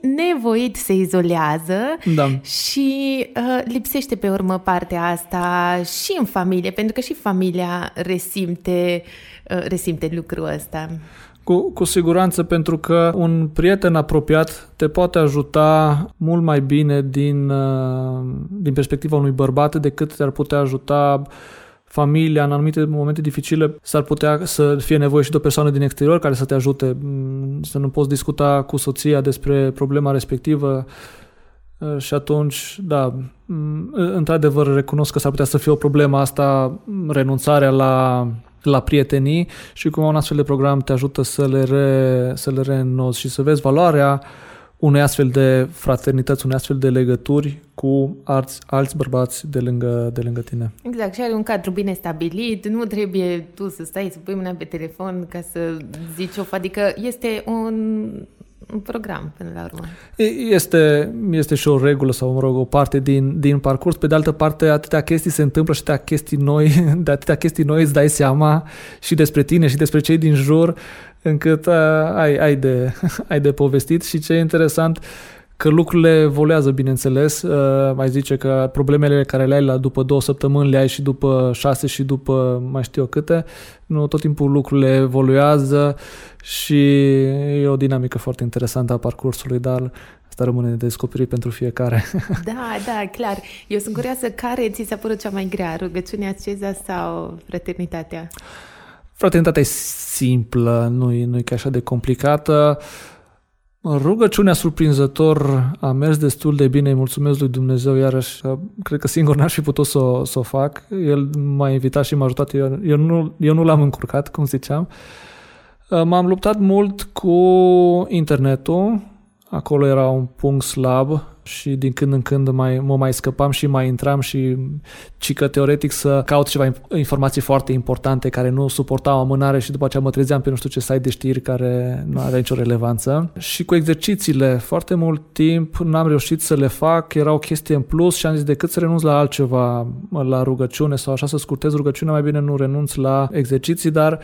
nevoit se izolează da. și uh, lipsește pe urmă partea asta și în familie, pentru că și familia resimte, uh, resimte lucrul ăsta. Cu, cu siguranță, pentru că un prieten apropiat te poate ajuta mult mai bine din, uh, din perspectiva unui bărbat decât te-ar putea ajuta familia în anumite momente dificile. S-ar putea să fie nevoie și de o persoană din exterior care să te ajute, mm, să nu poți discuta cu soția despre problema respectivă. Uh, și atunci, da, mm, într-adevăr recunosc că s-ar putea să fie o problemă asta, renunțarea la la prietenii și cum un astfel de program te ajută să le, re, să le reînnozi și să vezi valoarea unei astfel de fraternități, unei astfel de legături cu alți, alți bărbați de lângă, de lângă tine. Exact, și are un cadru bine stabilit, nu trebuie tu să stai să pui mâna pe telefon ca să zici o adică este un un program până la urmă. Este, este și o regulă sau, mă rog, o parte din, din parcurs. Pe de altă parte, atâtea chestii se întâmplă și atâtea chestii noi, [LAUGHS] de atâtea chestii noi îți dai seama și despre tine și despre cei din jur, încât uh, ai, ai, de, [LAUGHS] ai de povestit și ce e interesant, că lucrurile evoluează, bineînțeles. Uh, mai zice că problemele care le ai la după două săptămâni le ai și după șase și după mai știu eu câte. Nu, tot timpul lucrurile evoluează și e o dinamică foarte interesantă a parcursului, dar asta rămâne de descoperit pentru fiecare. [LAUGHS] Da, da, clar. Eu sunt curioasă care ți s-a părut cea mai grea, rugăciunea aceza sau fraternitatea? Fraternitatea e simplă, nu e, nu e chiar așa de complicată. Rugăciunea surprinzător a mers destul de bine, îi mulțumesc lui Dumnezeu iarăși. Cred că singur n-aș fi putut să o, să o fac. El m-a invitat și m-a ajutat, eu, eu, nu, eu nu l-am încurcat, cum ziceam. M-am luptat mult cu internetul, acolo era un punct slab și din când în când mai, mă mai scăpam și mai intram și ci că teoretic să caut ceva informații foarte importante care nu suportau amânare și după aceea mă trezeam pe nu știu ce site de știri care nu avea nicio relevanță. Și cu exercițiile, foarte mult timp n-am reușit să le fac, era o chestie în plus și am zis decât să renunț la altceva, la rugăciune sau așa să scurtez rugăciunea, mai bine nu renunț la exerciții, dar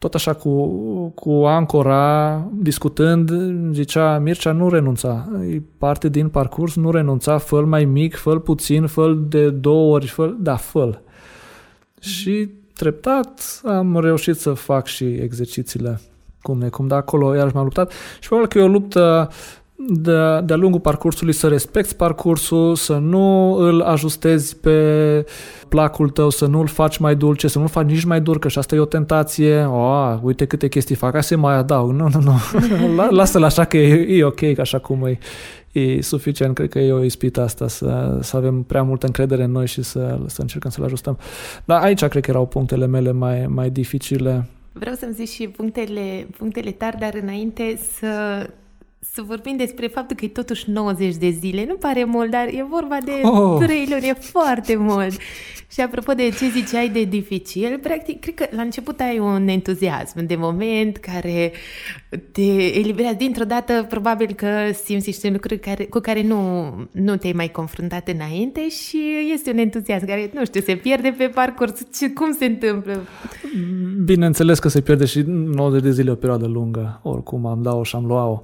tot așa cu, cu Ancora, discutând, zicea, Mircea nu renunța. E parte din parcurs, nu renunța, fă mai mic, fă puțin, fă de două ori, fă da, fă Și treptat am reușit să fac și exercițiile cum ne cum de acolo iarăși m-am luptat și probabil că e o luptă de, de-a lungul parcursului să respecti parcursul, să nu îl ajustezi pe placul tău, să nu îl faci mai dulce, să nu îl faci nici mai dur, că și asta e o tentație. O, uite câte chestii fac, hai să mai adaug. Nu, nu, nu. [LAUGHS] Lasă-l așa că e, e ok, că așa cum e, e suficient. Cred că e o ispită asta să, să avem prea multă încredere în noi și să, să încercăm să-l ajustăm. Dar aici cred că erau punctele mele mai, mai dificile. Vreau să-mi zici și punctele, punctele tari, dar înainte să să vorbim despre faptul că e totuși 90 de zile. Nu pare mult, dar e vorba de oh. 3 luni, e foarte mult. Și apropo de ce ziceai de dificil, practic, cred că la început ai un entuziasm de moment care te eliberează dintr-o dată, probabil că simți niște lucruri care, cu care nu, nu te-ai mai confruntat înainte și este un entuziasm care, nu știu, se pierde pe parcurs. Ce, cum se întâmplă? Bineînțeles că se pierde și 90 de zile o perioadă lungă. Oricum am dat-o și am luat-o.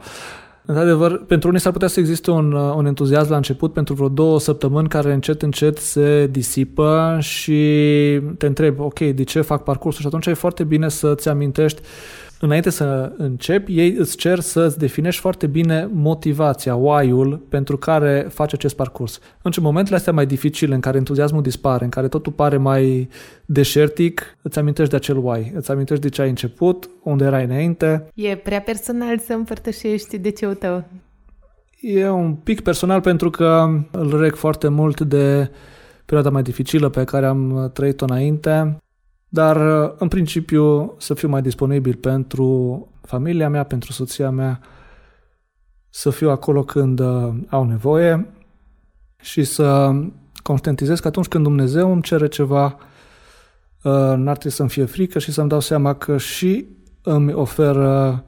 Într-adevăr, pentru unii s-ar putea să existe un, uh, un entuziasm la început pentru vreo două săptămâni care încet, încet se disipă și te întrebi, ok, de ce fac parcursul? Și atunci e foarte bine să-ți amintești înainte să începi, ei îți cer să-ți definești foarte bine motivația, why-ul pentru care faci acest parcurs. În momentele astea mai dificile, în care entuziasmul dispare, în care totul pare mai deșertic, îți amintești de acel why, îți amintești de ce ai început, unde erai înainte. E prea personal să împărtășești de ce tău. E un pic personal pentru că îl reg foarte mult de perioada mai dificilă pe care am trăit-o înainte dar uh, în principiu să fiu mai disponibil pentru familia mea, pentru soția mea, să fiu acolo când uh, au nevoie și să conștientizez că atunci când Dumnezeu îmi cere ceva, uh, n-ar trebui să-mi fie frică și să-mi dau seama că și îmi oferă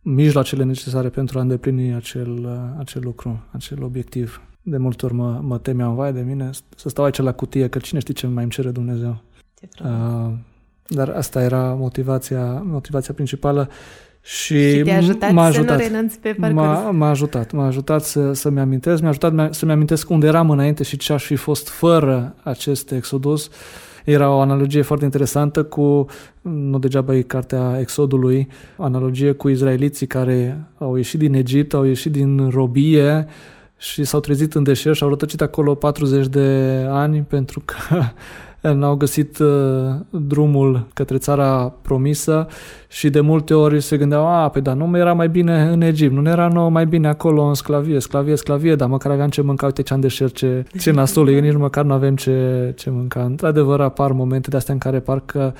mijloacele necesare pentru a îndeplini acel, acel lucru, acel obiectiv. De multe ori mă, mă temeam, vai de mine, să stau aici la cutie, că cine știe ce mai îmi cere Dumnezeu. Uh, dar asta era motivația, motivația principală și, și te-a ajutat m-a ajutat, să nu renunți pe parcurs. M-a, m-a ajutat, m-a ajutat să, să-mi amintesc, mi-a ajutat să-mi amintesc unde eram înainte și ce aș fi fost fără acest exodus. Era o analogie foarte interesantă cu, nu degeaba e cartea Exodului, analogie cu izraeliții care au ieșit din Egipt, au ieșit din robie și s-au trezit în deșert și au rătăcit acolo 40 de ani pentru că n-au găsit uh, drumul către țara promisă și de multe ori se gândeau, a, pe da, nu era mai bine în Egipt, nu era nou mai bine acolo în sclavie, sclavie, sclavie, dar măcar aveam ce mânca, uite ce am deșert, ce, ce [LAUGHS] nasol, nici măcar nu avem ce, ce mânca. Într-adevăr apar momente de astea în care parcă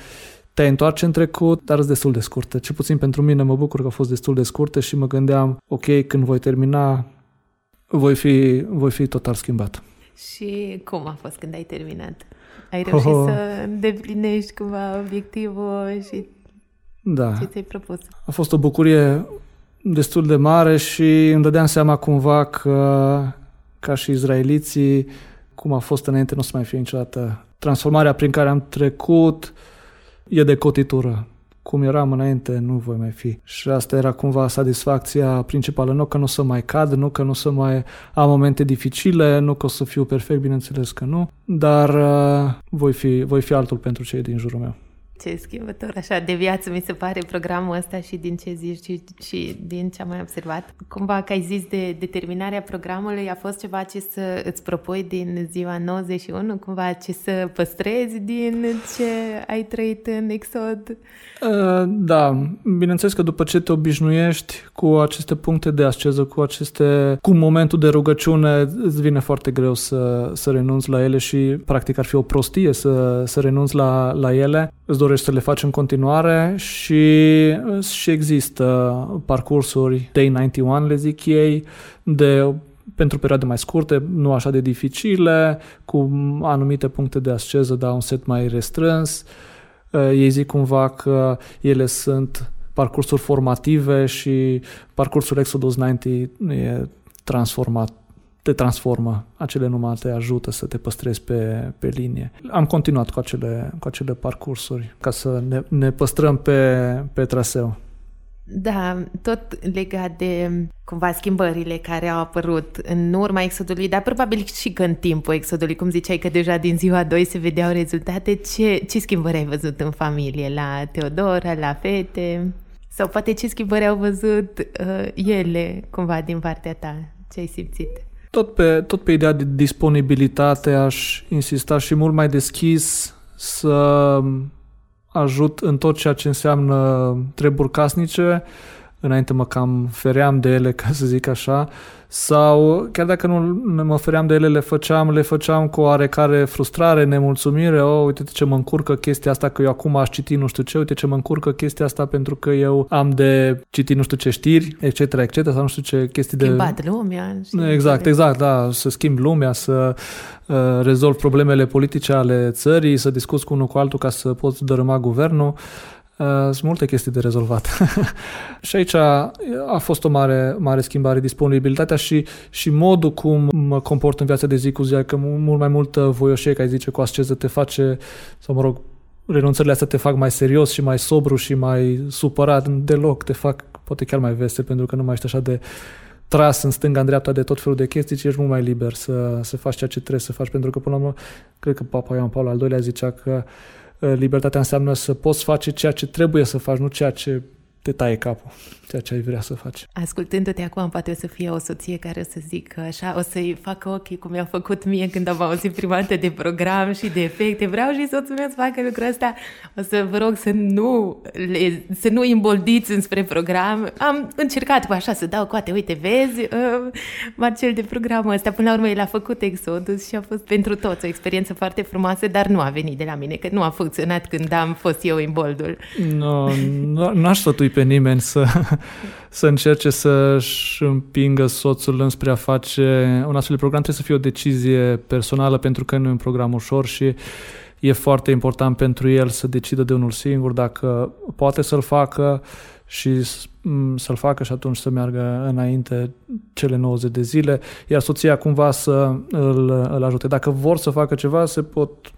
te întoarce în trecut, dar sunt destul de scurte. Ce puțin pentru mine mă bucur că au fost destul de scurte și mă gândeam, ok, când voi termina, voi fi, voi fi total schimbat. Și cum a fost când ai terminat? Ai reușit oh. să îndeplinești cumva obiectivul și da. ce ți-ai propus. A fost o bucurie destul de mare și îmi dădeam seama cumva că ca și izraeliții, cum a fost înainte, nu o să mai fie niciodată. Transformarea prin care am trecut e de cotitură cum eram înainte, nu voi mai fi. Și asta era cumva satisfacția principală. Nu că nu o să mai cad, nu că nu o să mai am momente dificile, nu că o să fiu perfect, bineînțeles că nu, dar uh, voi, fi, voi fi altul pentru cei din jurul meu ce schimbător așa de viață mi se pare programul ăsta și din ce zici și, și din ce am mai observat. Cumva că ai zis de determinarea programului a fost ceva ce să îți propui din ziua 91, cumva ce să păstrezi din ce ai trăit în Exod? Uh, da, bineînțeles că după ce te obișnuiești cu aceste puncte de asceză, cu aceste, cu momentul de rugăciune, îți vine foarte greu să, să renunți la ele și practic ar fi o prostie să, să renunți la, la ele. Îți dorești să le faci în continuare și, și există parcursuri Day 91, le zic ei, de pentru perioade mai scurte, nu așa de dificile, cu anumite puncte de asceză, dar un set mai restrâns. Ei zic cumva că ele sunt parcursuri formative și parcursul Exodus 90 e transformat te transformă, acele numai te ajută să te păstrezi pe, pe linie. Am continuat cu acele, cu acele parcursuri ca să ne, ne păstrăm pe, pe traseu. Da, tot legat de cumva schimbările care au apărut în urma exodului, dar probabil și că în timpul exodului, cum ziceai că deja din ziua 2 se vedeau rezultate, ce, ce schimbări ai văzut în familie, la Teodora, la fete? Sau poate ce schimbări au văzut uh, ele cumva din partea ta? Ce ai simțit? Tot pe, tot pe ideea de disponibilitate aș insista și mult mai deschis să ajut în tot ceea ce înseamnă treburi casnice, înainte mă cam feream de ele, ca să zic așa, sau chiar dacă nu mă feream de ele, le făceam, le făceam cu oarecare frustrare, nemulțumire, oh, uite ce mă încurcă chestia asta că eu acum aș citi nu știu ce, uite ce mă încurcă chestia asta pentru că eu am de citit nu știu ce știri, etc., etc., sau nu știu ce chestii de... Schimbat lumea. Exact, exact, da, să schimb lumea, să uh, rezolv problemele politice ale țării, să discuți cu unul cu altul ca să poți dărâma guvernul. Uh, sunt multe chestii de rezolvat. [LAUGHS] și aici a fost o mare, mare schimbare, disponibilitatea și, și modul cum mă comport în viața de zi cu zi, că mult mai multă voioșie, ca zice, cu asceză te face, sau mă rog, renunțările astea te fac mai serios și mai sobru și mai supărat deloc, te fac poate chiar mai vesel pentru că nu mai ești așa de tras în stânga, în dreapta de tot felul de chestii, ci ești mult mai liber să, să faci ceea ce trebuie să faci, pentru că până la urmă, cred că Papa Ioan Paul al II-lea zicea că uh, libertatea înseamnă să poți face ceea ce trebuie să faci, nu ceea ce te taie capul ceea ce ai vrea să faci. Ascultându-te acum, poate o să fie o soție care o să zic așa, o să-i facă ochii cum i-au făcut mie când am auzit prima dată de program și de efecte. Vreau și soțul meu să facă lucrul ăsta. O să vă rog să nu, le, să nu îmboldiți înspre program. Am încercat cu așa să dau coate, uite, vezi, uh, Marcel de programul ăsta. Până la urmă, el a făcut Exodus și a fost pentru toți o experiență foarte frumoasă, dar nu a venit de la mine, că nu a funcționat când am fost eu în boldul. Nu, no, n-aș sfătui pe nimeni să [LAUGHS] să încerce să-și împingă soțul înspre a face un astfel de program. Trebuie să fie o decizie personală pentru că nu e un program ușor și e foarte important pentru el să decidă de unul singur dacă poate să-l facă și să-l facă și atunci să meargă înainte cele 90 de zile, iar soția cumva să îl, îl ajute. Dacă vor să facă ceva, se pot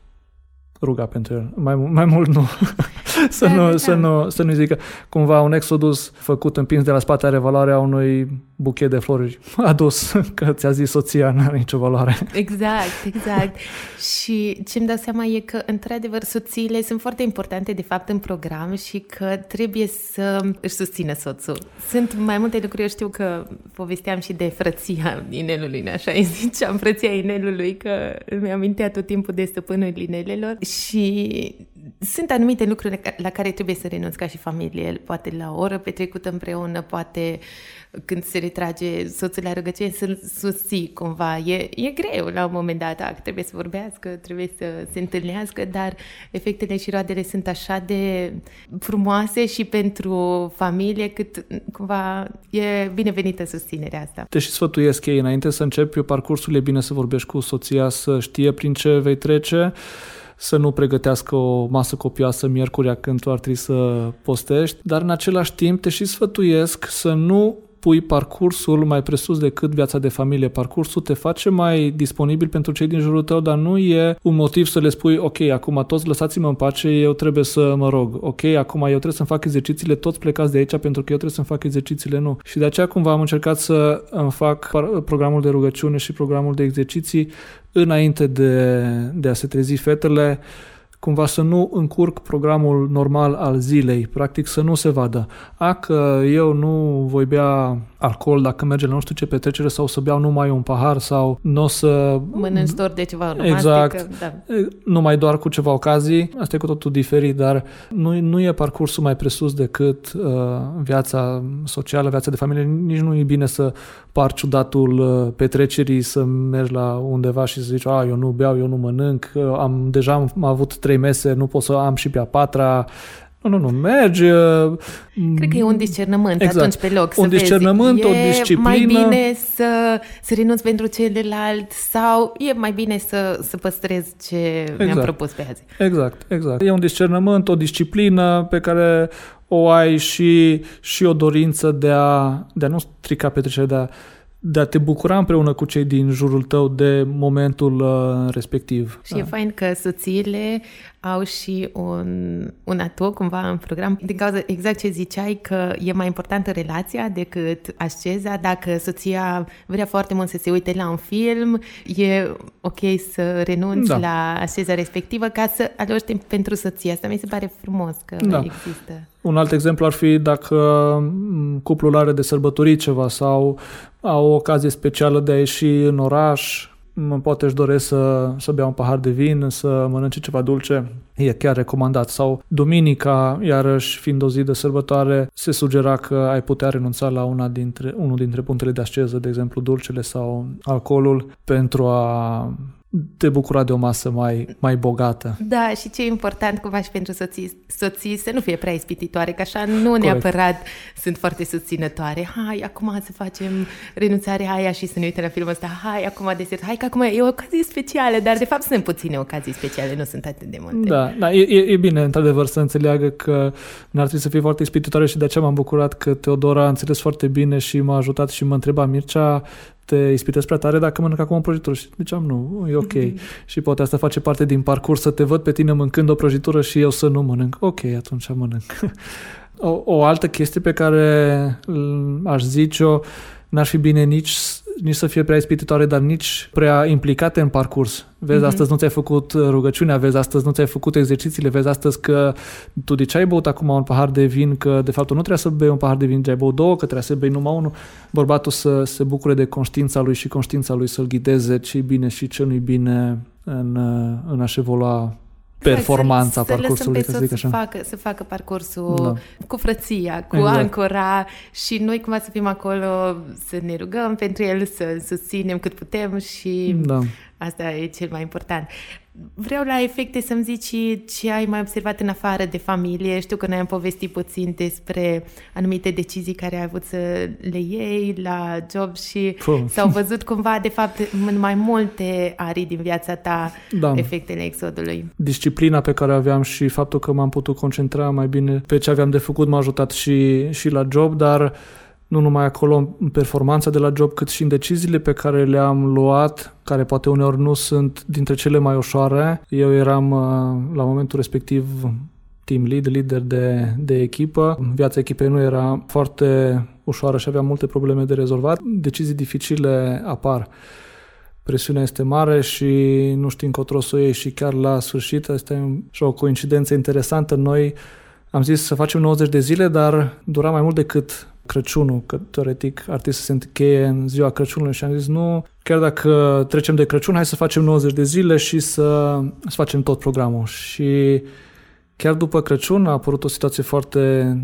ruga pentru el. Mai, mai mult nu. [LAUGHS] să, nu, da. să, nu, să nu zică cumva un exodus făcut împins de la spate are valoarea unui buchet de flori [LAUGHS] adus, că ți-a zis soția, nu are nicio valoare. Exact, exact. și ce îmi dau seama e că, într-adevăr, soțiile sunt foarte importante, de fapt, în program și că trebuie să își susțină soțul. Sunt mai multe lucruri, eu știu că povesteam și de frăția inelului, așa îi ziceam, frăția inelului, că îmi amintea tot timpul de stăpânul inelelor și sunt anumite lucruri la care trebuie să renunți ca și familie, poate la o oră petrecută împreună, poate când se retrage soțul la rugăciune să susții cumva. E, e greu la un moment dat, da, trebuie să vorbească, trebuie să se întâlnească, dar efectele și roadele sunt așa de frumoase și pentru familie cât cumva e binevenită susținerea asta. Te și sfătuiesc ei înainte să începi parcursul, e bine să vorbești cu soția, să știe prin ce vei trece, să nu pregătească o masă copioasă miercurea când tu ar trebui să postești, dar în același timp te și sfătuiesc să nu pui parcursul mai presus decât viața de familie. Parcursul te face mai disponibil pentru cei din jurul tău, dar nu e un motiv să le spui, ok, acum toți lăsați-mă în pace, eu trebuie să mă rog. Ok, acum eu trebuie să-mi fac exercițiile, toți plecați de aici pentru că eu trebuie să-mi fac exercițiile, nu. Și de aceea cumva am încercat să îmi fac programul de rugăciune și programul de exerciții înainte de, de a se trezi fetele cumva să nu încurc programul normal al zilei, practic să nu se vadă. A, că eu nu voi bea alcool dacă merge la nu știu ce petrecere sau să beau numai un pahar sau nu o să... Mănânci doar de ceva Exact. Că, da. Numai doar cu ceva ocazii. Asta e cu totul diferit, dar nu, nu e parcursul mai presus decât uh, viața socială, viața de familie. Nici nu e bine să par ciudatul uh, petrecerii, să mergi la undeva și să zici, a, eu nu beau, eu nu mănânc, uh, am deja am avut trei mese, nu pot să am și pe a patra, nu, nu, nu, merge. Cred că e un discernământ exact. atunci pe loc. Un discernământ, vezi. o disciplină. mai bine să, să renunț pentru celălalt sau e mai bine să, să păstrez ce exact. mi-am propus pe azi. Exact, exact. E un discernământ, o disciplină pe care o ai și, și o dorință de a, de a nu strica petrecerea, de a, de a te bucura împreună cu cei din jurul tău de momentul uh, respectiv. Și da. e fain că soțiile au și un, un atu cumva în program din cauza exact ce ziceai că e mai importantă relația decât asceza. Dacă soția vrea foarte mult să se uite la un film, e ok să renunți da. la asceza respectivă ca să aloci timp pentru soția. Asta mi se pare frumos că da. există. Un alt exemplu ar fi dacă mm, cuplul are de sărbătorit ceva sau au o ocazie specială de a ieși în oraș, poate își doresc să, să bea un pahar de vin, să mănânce ceva dulce, e chiar recomandat. Sau duminica, iarăși fiind o zi de sărbătoare, se sugera că ai putea renunța la una dintre, unul dintre punctele de asceză, de exemplu dulcele sau alcoolul, pentru a te bucura de o masă mai, mai bogată. Da, și ce e important cumva și pentru soții, soții să nu fie prea ispititoare, că așa nu Corect. neapărat sunt foarte susținătoare. Hai, acum să facem renunțarea aia și să ne uităm la filmul ăsta. Hai, acum desert. Hai, că acum e o ocazie specială, dar de fapt sunt puține ocazii speciale, nu sunt atât de multe. Da, da e, e bine, într-adevăr, să înțeleagă că n-ar trebui să fie foarte ispititoare și de aceea m-am bucurat că Teodora a înțeles foarte bine și m-a ajutat și mă întreba Mircea, te ispitezi prea tare dacă mănânc acum o prăjitură. Și ziceam, nu, e ok. Mm-hmm. Și poate asta face parte din parcurs, să te văd pe tine mâncând o prăjitură și eu să nu mănânc. Ok, atunci mănânc. [LAUGHS] o, o altă chestie pe care aș zice-o, n-ar fi bine nici nici să fie prea ispititoare, dar nici prea implicate în parcurs. Vezi, mm-hmm. astăzi nu ți-ai făcut rugăciunea, vezi, astăzi nu ți-ai făcut exercițiile, vezi astăzi că tu de ce ai băut acum un pahar de vin, că de fapt nu trebuie să bei un pahar de vin, ai băut două, că trebuie să bei numai unul. Bărbatul să se bucure de conștiința lui și conștiința lui să-l ghideze ce bine și ce nu-i bine în, în a-și evolua performanța să, parcursului, să, să zic așa. Să facă, să facă parcursul da. cu frăția, cu exact. ancora și noi cumva să fim acolo, să ne rugăm pentru el, să susținem cât putem și da. Asta e cel mai important. Vreau la efecte să-mi zici ce ai mai observat în afară de familie. Știu că noi am povestit puțin despre anumite decizii care ai avut să le iei la job și Puh. s-au văzut cumva, de fapt, în mai multe arii din viața ta da. efectele exodului. Disciplina pe care aveam și faptul că m-am putut concentra mai bine pe ce aveam de făcut m-a ajutat și, și la job, dar nu numai acolo în performanța de la job, cât și în deciziile pe care le-am luat, care poate uneori nu sunt dintre cele mai ușoare. Eu eram uh, la momentul respectiv team lead, lider de, de echipă. Viața echipei nu era foarte ușoară și aveam multe probleme de rezolvat. Decizii dificile apar. Presiunea este mare și nu știi încotro să o iei și chiar la sfârșit, asta e și o coincidență interesantă, noi am zis să facem 90 de zile, dar dura mai mult decât Crăciunul, că teoretic ar trebui să se încheie în ziua Crăciunului și am zis nu, chiar dacă trecem de Crăciun, hai să facem 90 de zile și să, să facem tot programul. Și chiar după Crăciun a apărut o situație foarte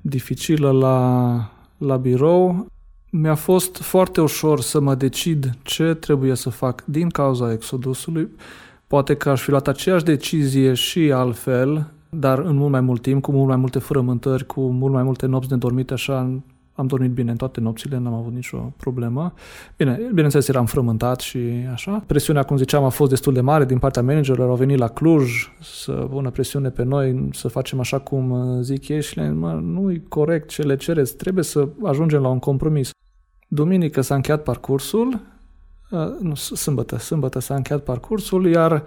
dificilă la, la birou. Mi-a fost foarte ușor să mă decid ce trebuie să fac din cauza exodusului. Poate că aș fi luat aceeași decizie și altfel, dar în mult mai mult timp, cu mult mai multe frământări, cu mult mai multe nopți nedormite, așa am dormit bine în toate nopțile, n-am avut nicio problemă. Bine, bineînțeles eram frământat și așa. Presiunea, cum ziceam, a fost destul de mare din partea managerilor, au venit la Cluj să pună presiune pe noi, să facem așa cum uh, zic ei și le mă, nu e corect ce le cereți, trebuie să ajungem la un compromis. Duminică s-a încheiat parcursul, uh, nu, sâmbătă, sâmbătă s-a încheiat parcursul, iar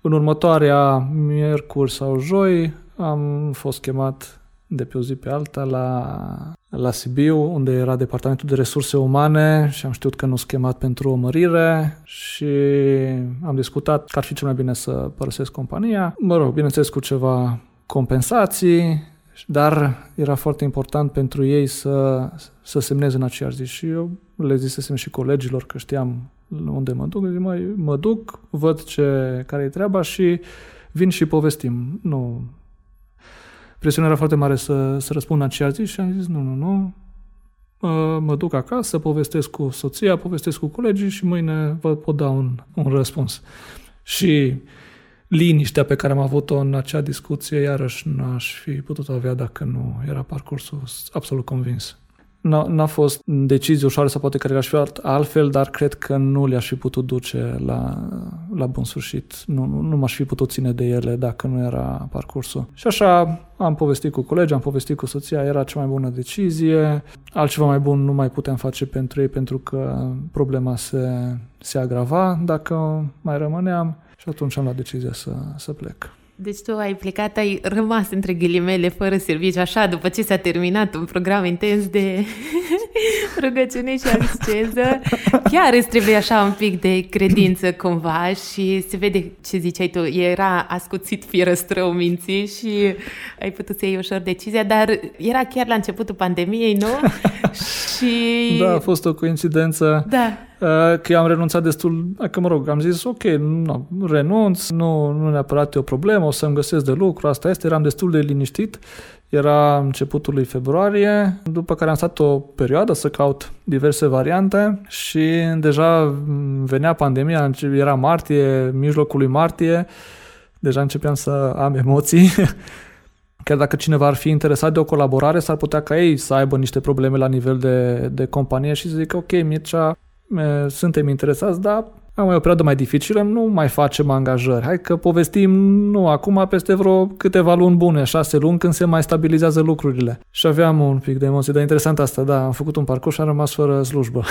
în următoarea miercuri sau joi am fost chemat de pe o zi pe alta la, la Sibiu, unde era Departamentul de Resurse Umane și am știut că nu sunt chemat pentru o mărire și am discutat că ar fi cel mai bine să părăsesc compania. Mă rog, bineînțeles cu ceva compensații, dar era foarte important pentru ei să, să semneze în aceeași zi și eu le zisesem și colegilor că știam unde mă duc, zic, mai mă duc, văd ce, care e treaba și vin și povestim. Nu. Presiunea era foarte mare să, să răspund în aceea zi și am zis, nu, nu, nu, mă, mă duc acasă, povestesc cu soția, povestesc cu colegii și mâine vă pot da un, un răspuns. Și liniștea pe care am avut-o în acea discuție, iarăși n-aș fi putut avea dacă nu era parcursul absolut convins. N-a, n-a fost decizie ușoară sau poate că le-aș fi altfel, dar cred că nu le-aș fi putut duce la, la bun sfârșit. Nu, nu, nu m-aș fi putut ține de ele dacă nu era parcursul. Și așa am povestit cu colegi, am povestit cu soția, era cea mai bună decizie. Altceva mai bun nu mai puteam face pentru ei pentru că problema se, se agrava dacă mai rămâneam și atunci am luat decizia să, să plec. Deci tu ai plecat, ai rămas între ghilimele fără serviciu, așa, după ce s-a terminat un program intens de [LAUGHS] rugăciune și asceză. Chiar îți trebuie așa un pic de credință cumva și se vede ce ziceai tu, era ascuțit fierăstrău minții și ai putut să iei ușor decizia, dar era chiar la începutul pandemiei, nu? [LAUGHS] și... Da, a fost o coincidență. Da. Uh, că eu am renunțat destul, că mă rog, am zis ok, nu, renunț, nu, nu neapărat e o problemă, o să-mi găsesc de lucru, asta este, eram destul de liniștit, era începutul lui februarie, după care am stat o perioadă să caut diverse variante și deja venea pandemia, era martie, mijlocul lui martie, deja începeam să am emoții. [LAUGHS] Chiar dacă cineva ar fi interesat de o colaborare, s-ar putea ca ei să aibă niște probleme la nivel de, de companie și să zică, ok, Mircea, suntem interesați, dar am o perioadă mai dificilă, nu mai facem angajări. Hai că povestim nu acum, peste vreo câteva luni bune, șase luni, când se mai stabilizează lucrurile. Și aveam un pic de emoție, dar interesant asta, da, am făcut un parcurs și am rămas fără slujbă. [LAUGHS]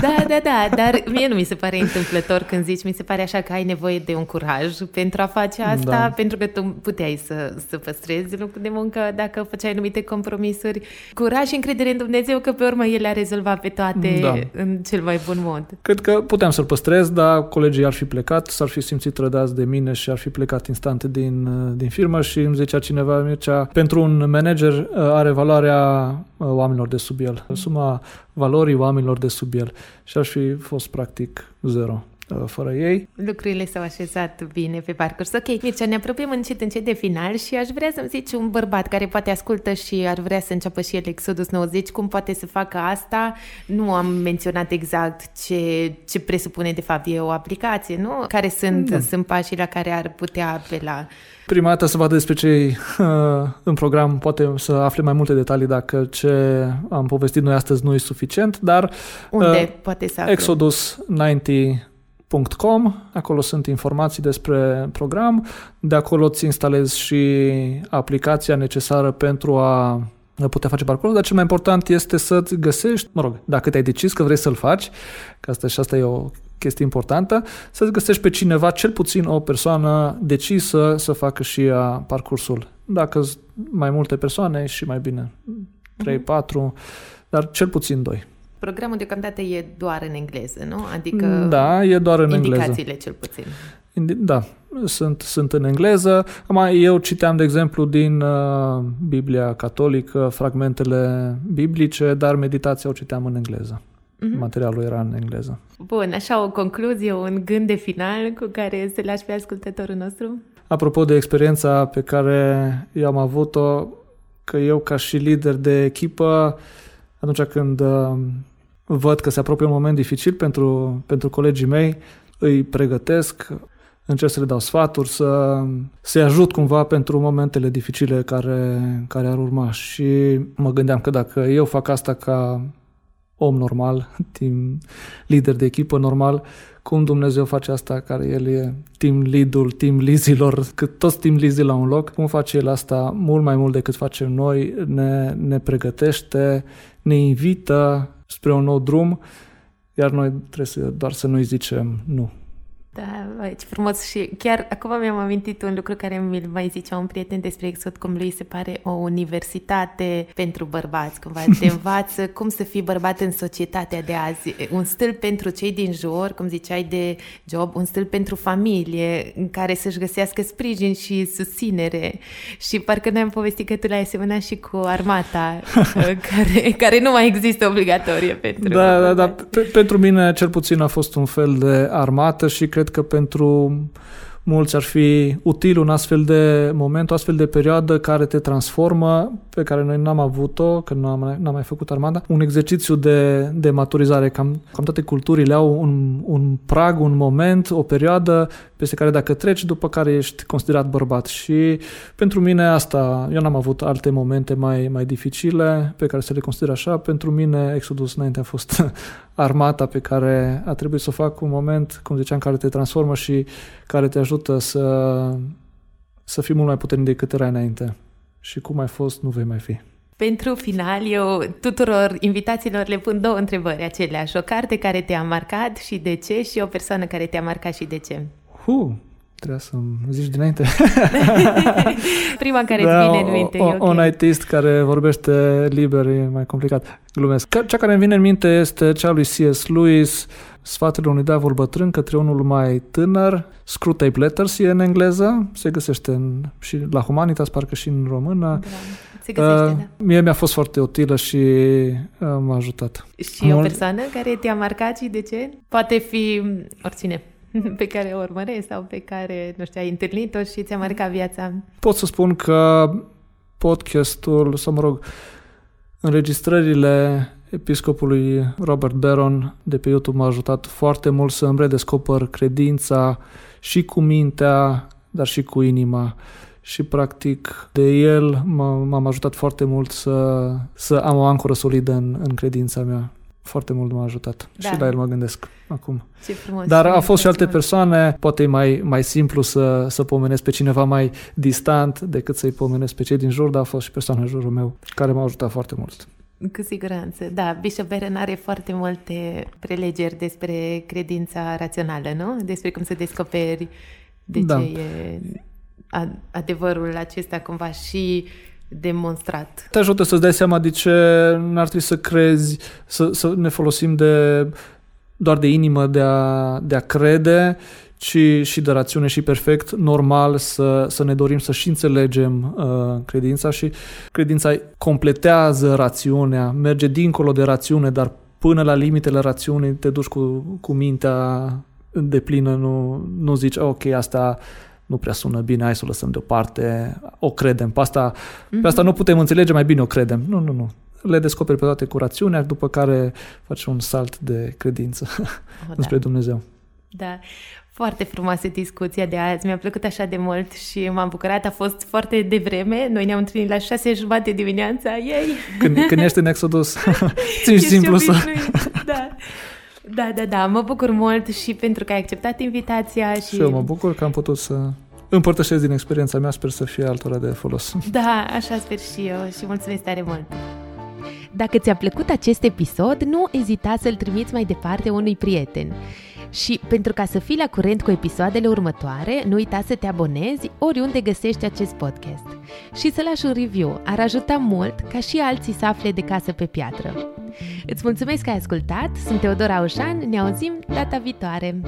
Da, da, da, dar [LAUGHS] mie nu mi se pare întâmplător când zici, mi se pare așa că ai nevoie de un curaj pentru a face asta, da. pentru că tu puteai să, să păstrezi locul de muncă dacă făceai anumite compromisuri. Curaj și încredere în Dumnezeu că pe urmă El a rezolvat pe toate da. în cel mai bun mod. Cred că puteam să-l păstrez stres, dar colegii ar fi plecat, s-ar fi simțit trădați de mine și ar fi plecat instant din, din firmă și îmi zicea cineva, Mircea, pentru un manager uh, are valoarea uh, oamenilor de sub el, suma valorii oamenilor de sub el și aș fi fost practic zero. Uh, fără ei. Lucrurile s-au așezat bine pe parcurs. Ok, Mircea, ne apropiem încet încet de final și aș vrea să-mi zici un bărbat care poate ascultă și ar vrea să înceapă și el Exodus 90, cum poate să facă asta? Nu am menționat exact ce, ce presupune de fapt e o aplicație, nu? Care sunt, da. sunt pașii la care ar putea apela? Prima dată să vadă despre ce uh, în program, poate să afle mai multe detalii dacă ce am povestit noi astăzi nu e suficient, dar Unde uh, poate să afle? Exodus 90 Com, acolo sunt informații despre program, de acolo îți instalezi și aplicația necesară pentru a putea face parcursul, dar cel mai important este să-ți găsești, mă rog, dacă te-ai decis că vrei să-l faci, că asta și asta e o chestie importantă, să-ți găsești pe cineva, cel puțin o persoană decisă să facă și ea parcursul. Dacă mai multe persoane și mai bine, 3-4, mhm. dar cel puțin 2. Programul deocamdată e doar în engleză, nu? Adică da, e doar în indicațiile engleză. cel puțin. Da, sunt, sunt în engleză. Acum, eu citeam, de exemplu, din uh, Biblia catolică, fragmentele biblice, dar meditația o citeam în engleză. Mm-hmm. Materialul era în engleză. Bun, așa o concluzie, un gând de final cu care să lași pe ascultătorul nostru? Apropo de experiența pe care eu am avut-o, că eu ca și lider de echipă, atunci când uh, văd că se apropie un moment dificil pentru, pentru colegii mei, îi pregătesc, încerc să le dau sfaturi, să, să-i ajut cumva pentru momentele dificile care, care ar urma. Și mă gândeam că dacă eu fac asta ca om normal, [LAUGHS] team lider de echipă normal, cum Dumnezeu face asta care El e team lead-ul, team lizilor, [LAUGHS] cât toți team lizii la un loc, cum face El asta mult mai mult decât facem noi, ne, ne pregătește, ne invită spre un nou drum, iar noi trebuie să, doar să nu-i zicem nu. Da, băi, ce frumos. Și chiar acum mi-am amintit un lucru care mi-l mai zicea un prieten despre Exod, cum lui se pare o universitate pentru bărbați, cumva. [LAUGHS] Te învață cum să fii bărbat în societatea de azi, un stil pentru cei din jur, cum ziceai de job, un stil pentru familie, în care să-și găsească sprijin și susținere. Și parcă ne-am povestit că tu l-ai asemănat și cu armata, [LAUGHS] care, care nu mai există obligatorie pentru Da, da, da, pentru mine cel puțin a fost un fel de armată și cred cred că pentru mulți ar fi util un astfel de moment, o astfel de perioadă care te transformă, pe care noi n-am avut-o, că nu am, n-am mai făcut armada, un exercițiu de, de maturizare. Cam, cam toate culturile au un, un prag, un moment, o perioadă peste care dacă treci, după care ești considerat bărbat. Și pentru mine asta, eu n-am avut alte momente mai, mai dificile pe care să le consider așa. Pentru mine Exodus înainte a fost [LAUGHS] armata pe care a trebuit să o fac un moment, cum ziceam, care te transformă și care te ajută să, să fii mult mai puternic decât erai înainte. Și cum ai fost, nu vei mai fi. Pentru final, eu tuturor invitațiilor le pun două întrebări aceleași. O carte care te-a marcat și de ce și o persoană care te-a marcat și de ce. Hu, Trebuie să-mi zici dinainte. [LAUGHS] Prima care da, îți vine în minte. O, okay. Un artist care vorbește liber e mai complicat. Glumesc. Cea care îmi vine în minte este cea lui C.S. Lewis, Sfaturile unui diavol bătrân către unul mai tânăr, Screwtape Letters e în engleză, se găsește în, și la Humanitas, parcă și în română. Da, se găsește, uh, da. Mie mi-a fost foarte utilă și uh, m-a ajutat. Și Mult... o persoană care te-a marcat și de ce? Poate fi oricine [LAUGHS] pe care o urmărești sau pe care, nu știu, ai întâlnit-o și ți-a marcat viața? Pot să spun că podcastul, sau mă rog, înregistrările episcopului Robert Barron de pe YouTube m-a ajutat foarte mult să îmi redescoper credința și cu mintea, dar și cu inima. Și practic de el m-am ajutat foarte mult să, să am o ancoră solidă în, în credința mea foarte mult m-a ajutat. Da. Și la el mă gândesc acum. Ce frumos. Dar a fost și alte persoane, poate e mai, mai simplu să, să pomenesc pe cineva mai distant decât să-i pomenesc pe cei din jur, dar a fost și persoane în jurul meu care m-au ajutat foarte mult. Cu siguranță, da. Bishop Beren are foarte multe prelegeri despre credința rațională, nu? Despre cum să descoperi de da. ce e adevărul acesta cumva și demonstrat. Te ajută să-ți dai seama de ce n-ar trebui să crezi, să, să ne folosim de doar de inimă de a, de a crede, ci și de rațiune și perfect normal să, să ne dorim să și înțelegem uh, credința și credința completează rațiunea, merge dincolo de rațiune, dar până la limitele rațiunii te duci cu, cu mintea de plină, nu, nu zici, ok, asta nu prea sună bine, hai să o lăsăm deoparte, o credem. Pe asta, mm-hmm. pe asta mhm. nu putem înțelege, mai bine o credem. Nu, nu, nu. Le descoperi pe toate cu rațiunea, după care faci un salt de credință [LAUGHS] oh, spre da. Dumnezeu. Da. Foarte frumoasă discuția de azi, mi-a plăcut așa de mult și m-am bucurat, a fost foarte devreme, noi ne-am întâlnit la șase jumate dimineața, ei! Când, când ești în Exodus, [LAUGHS] [LAUGHS] ți simplu să... Da. Da, da, da, mă bucur mult și pentru că ai acceptat invitația. Și, și eu mă bucur că am putut să împărtășesc din experiența mea, sper să fie altora de folos. Da, așa sper și eu și mulțumesc tare mult. Dacă ți-a plăcut acest episod, nu ezita să-l trimiți mai departe unui prieten. Și pentru ca să fii la curent cu episoadele următoare, nu uita să te abonezi oriunde găsești acest podcast. Și să lași un review, ar ajuta mult ca și alții să afle de casă pe piatră. Îți mulțumesc că ai ascultat, sunt Teodora Aușan, ne auzim data viitoare!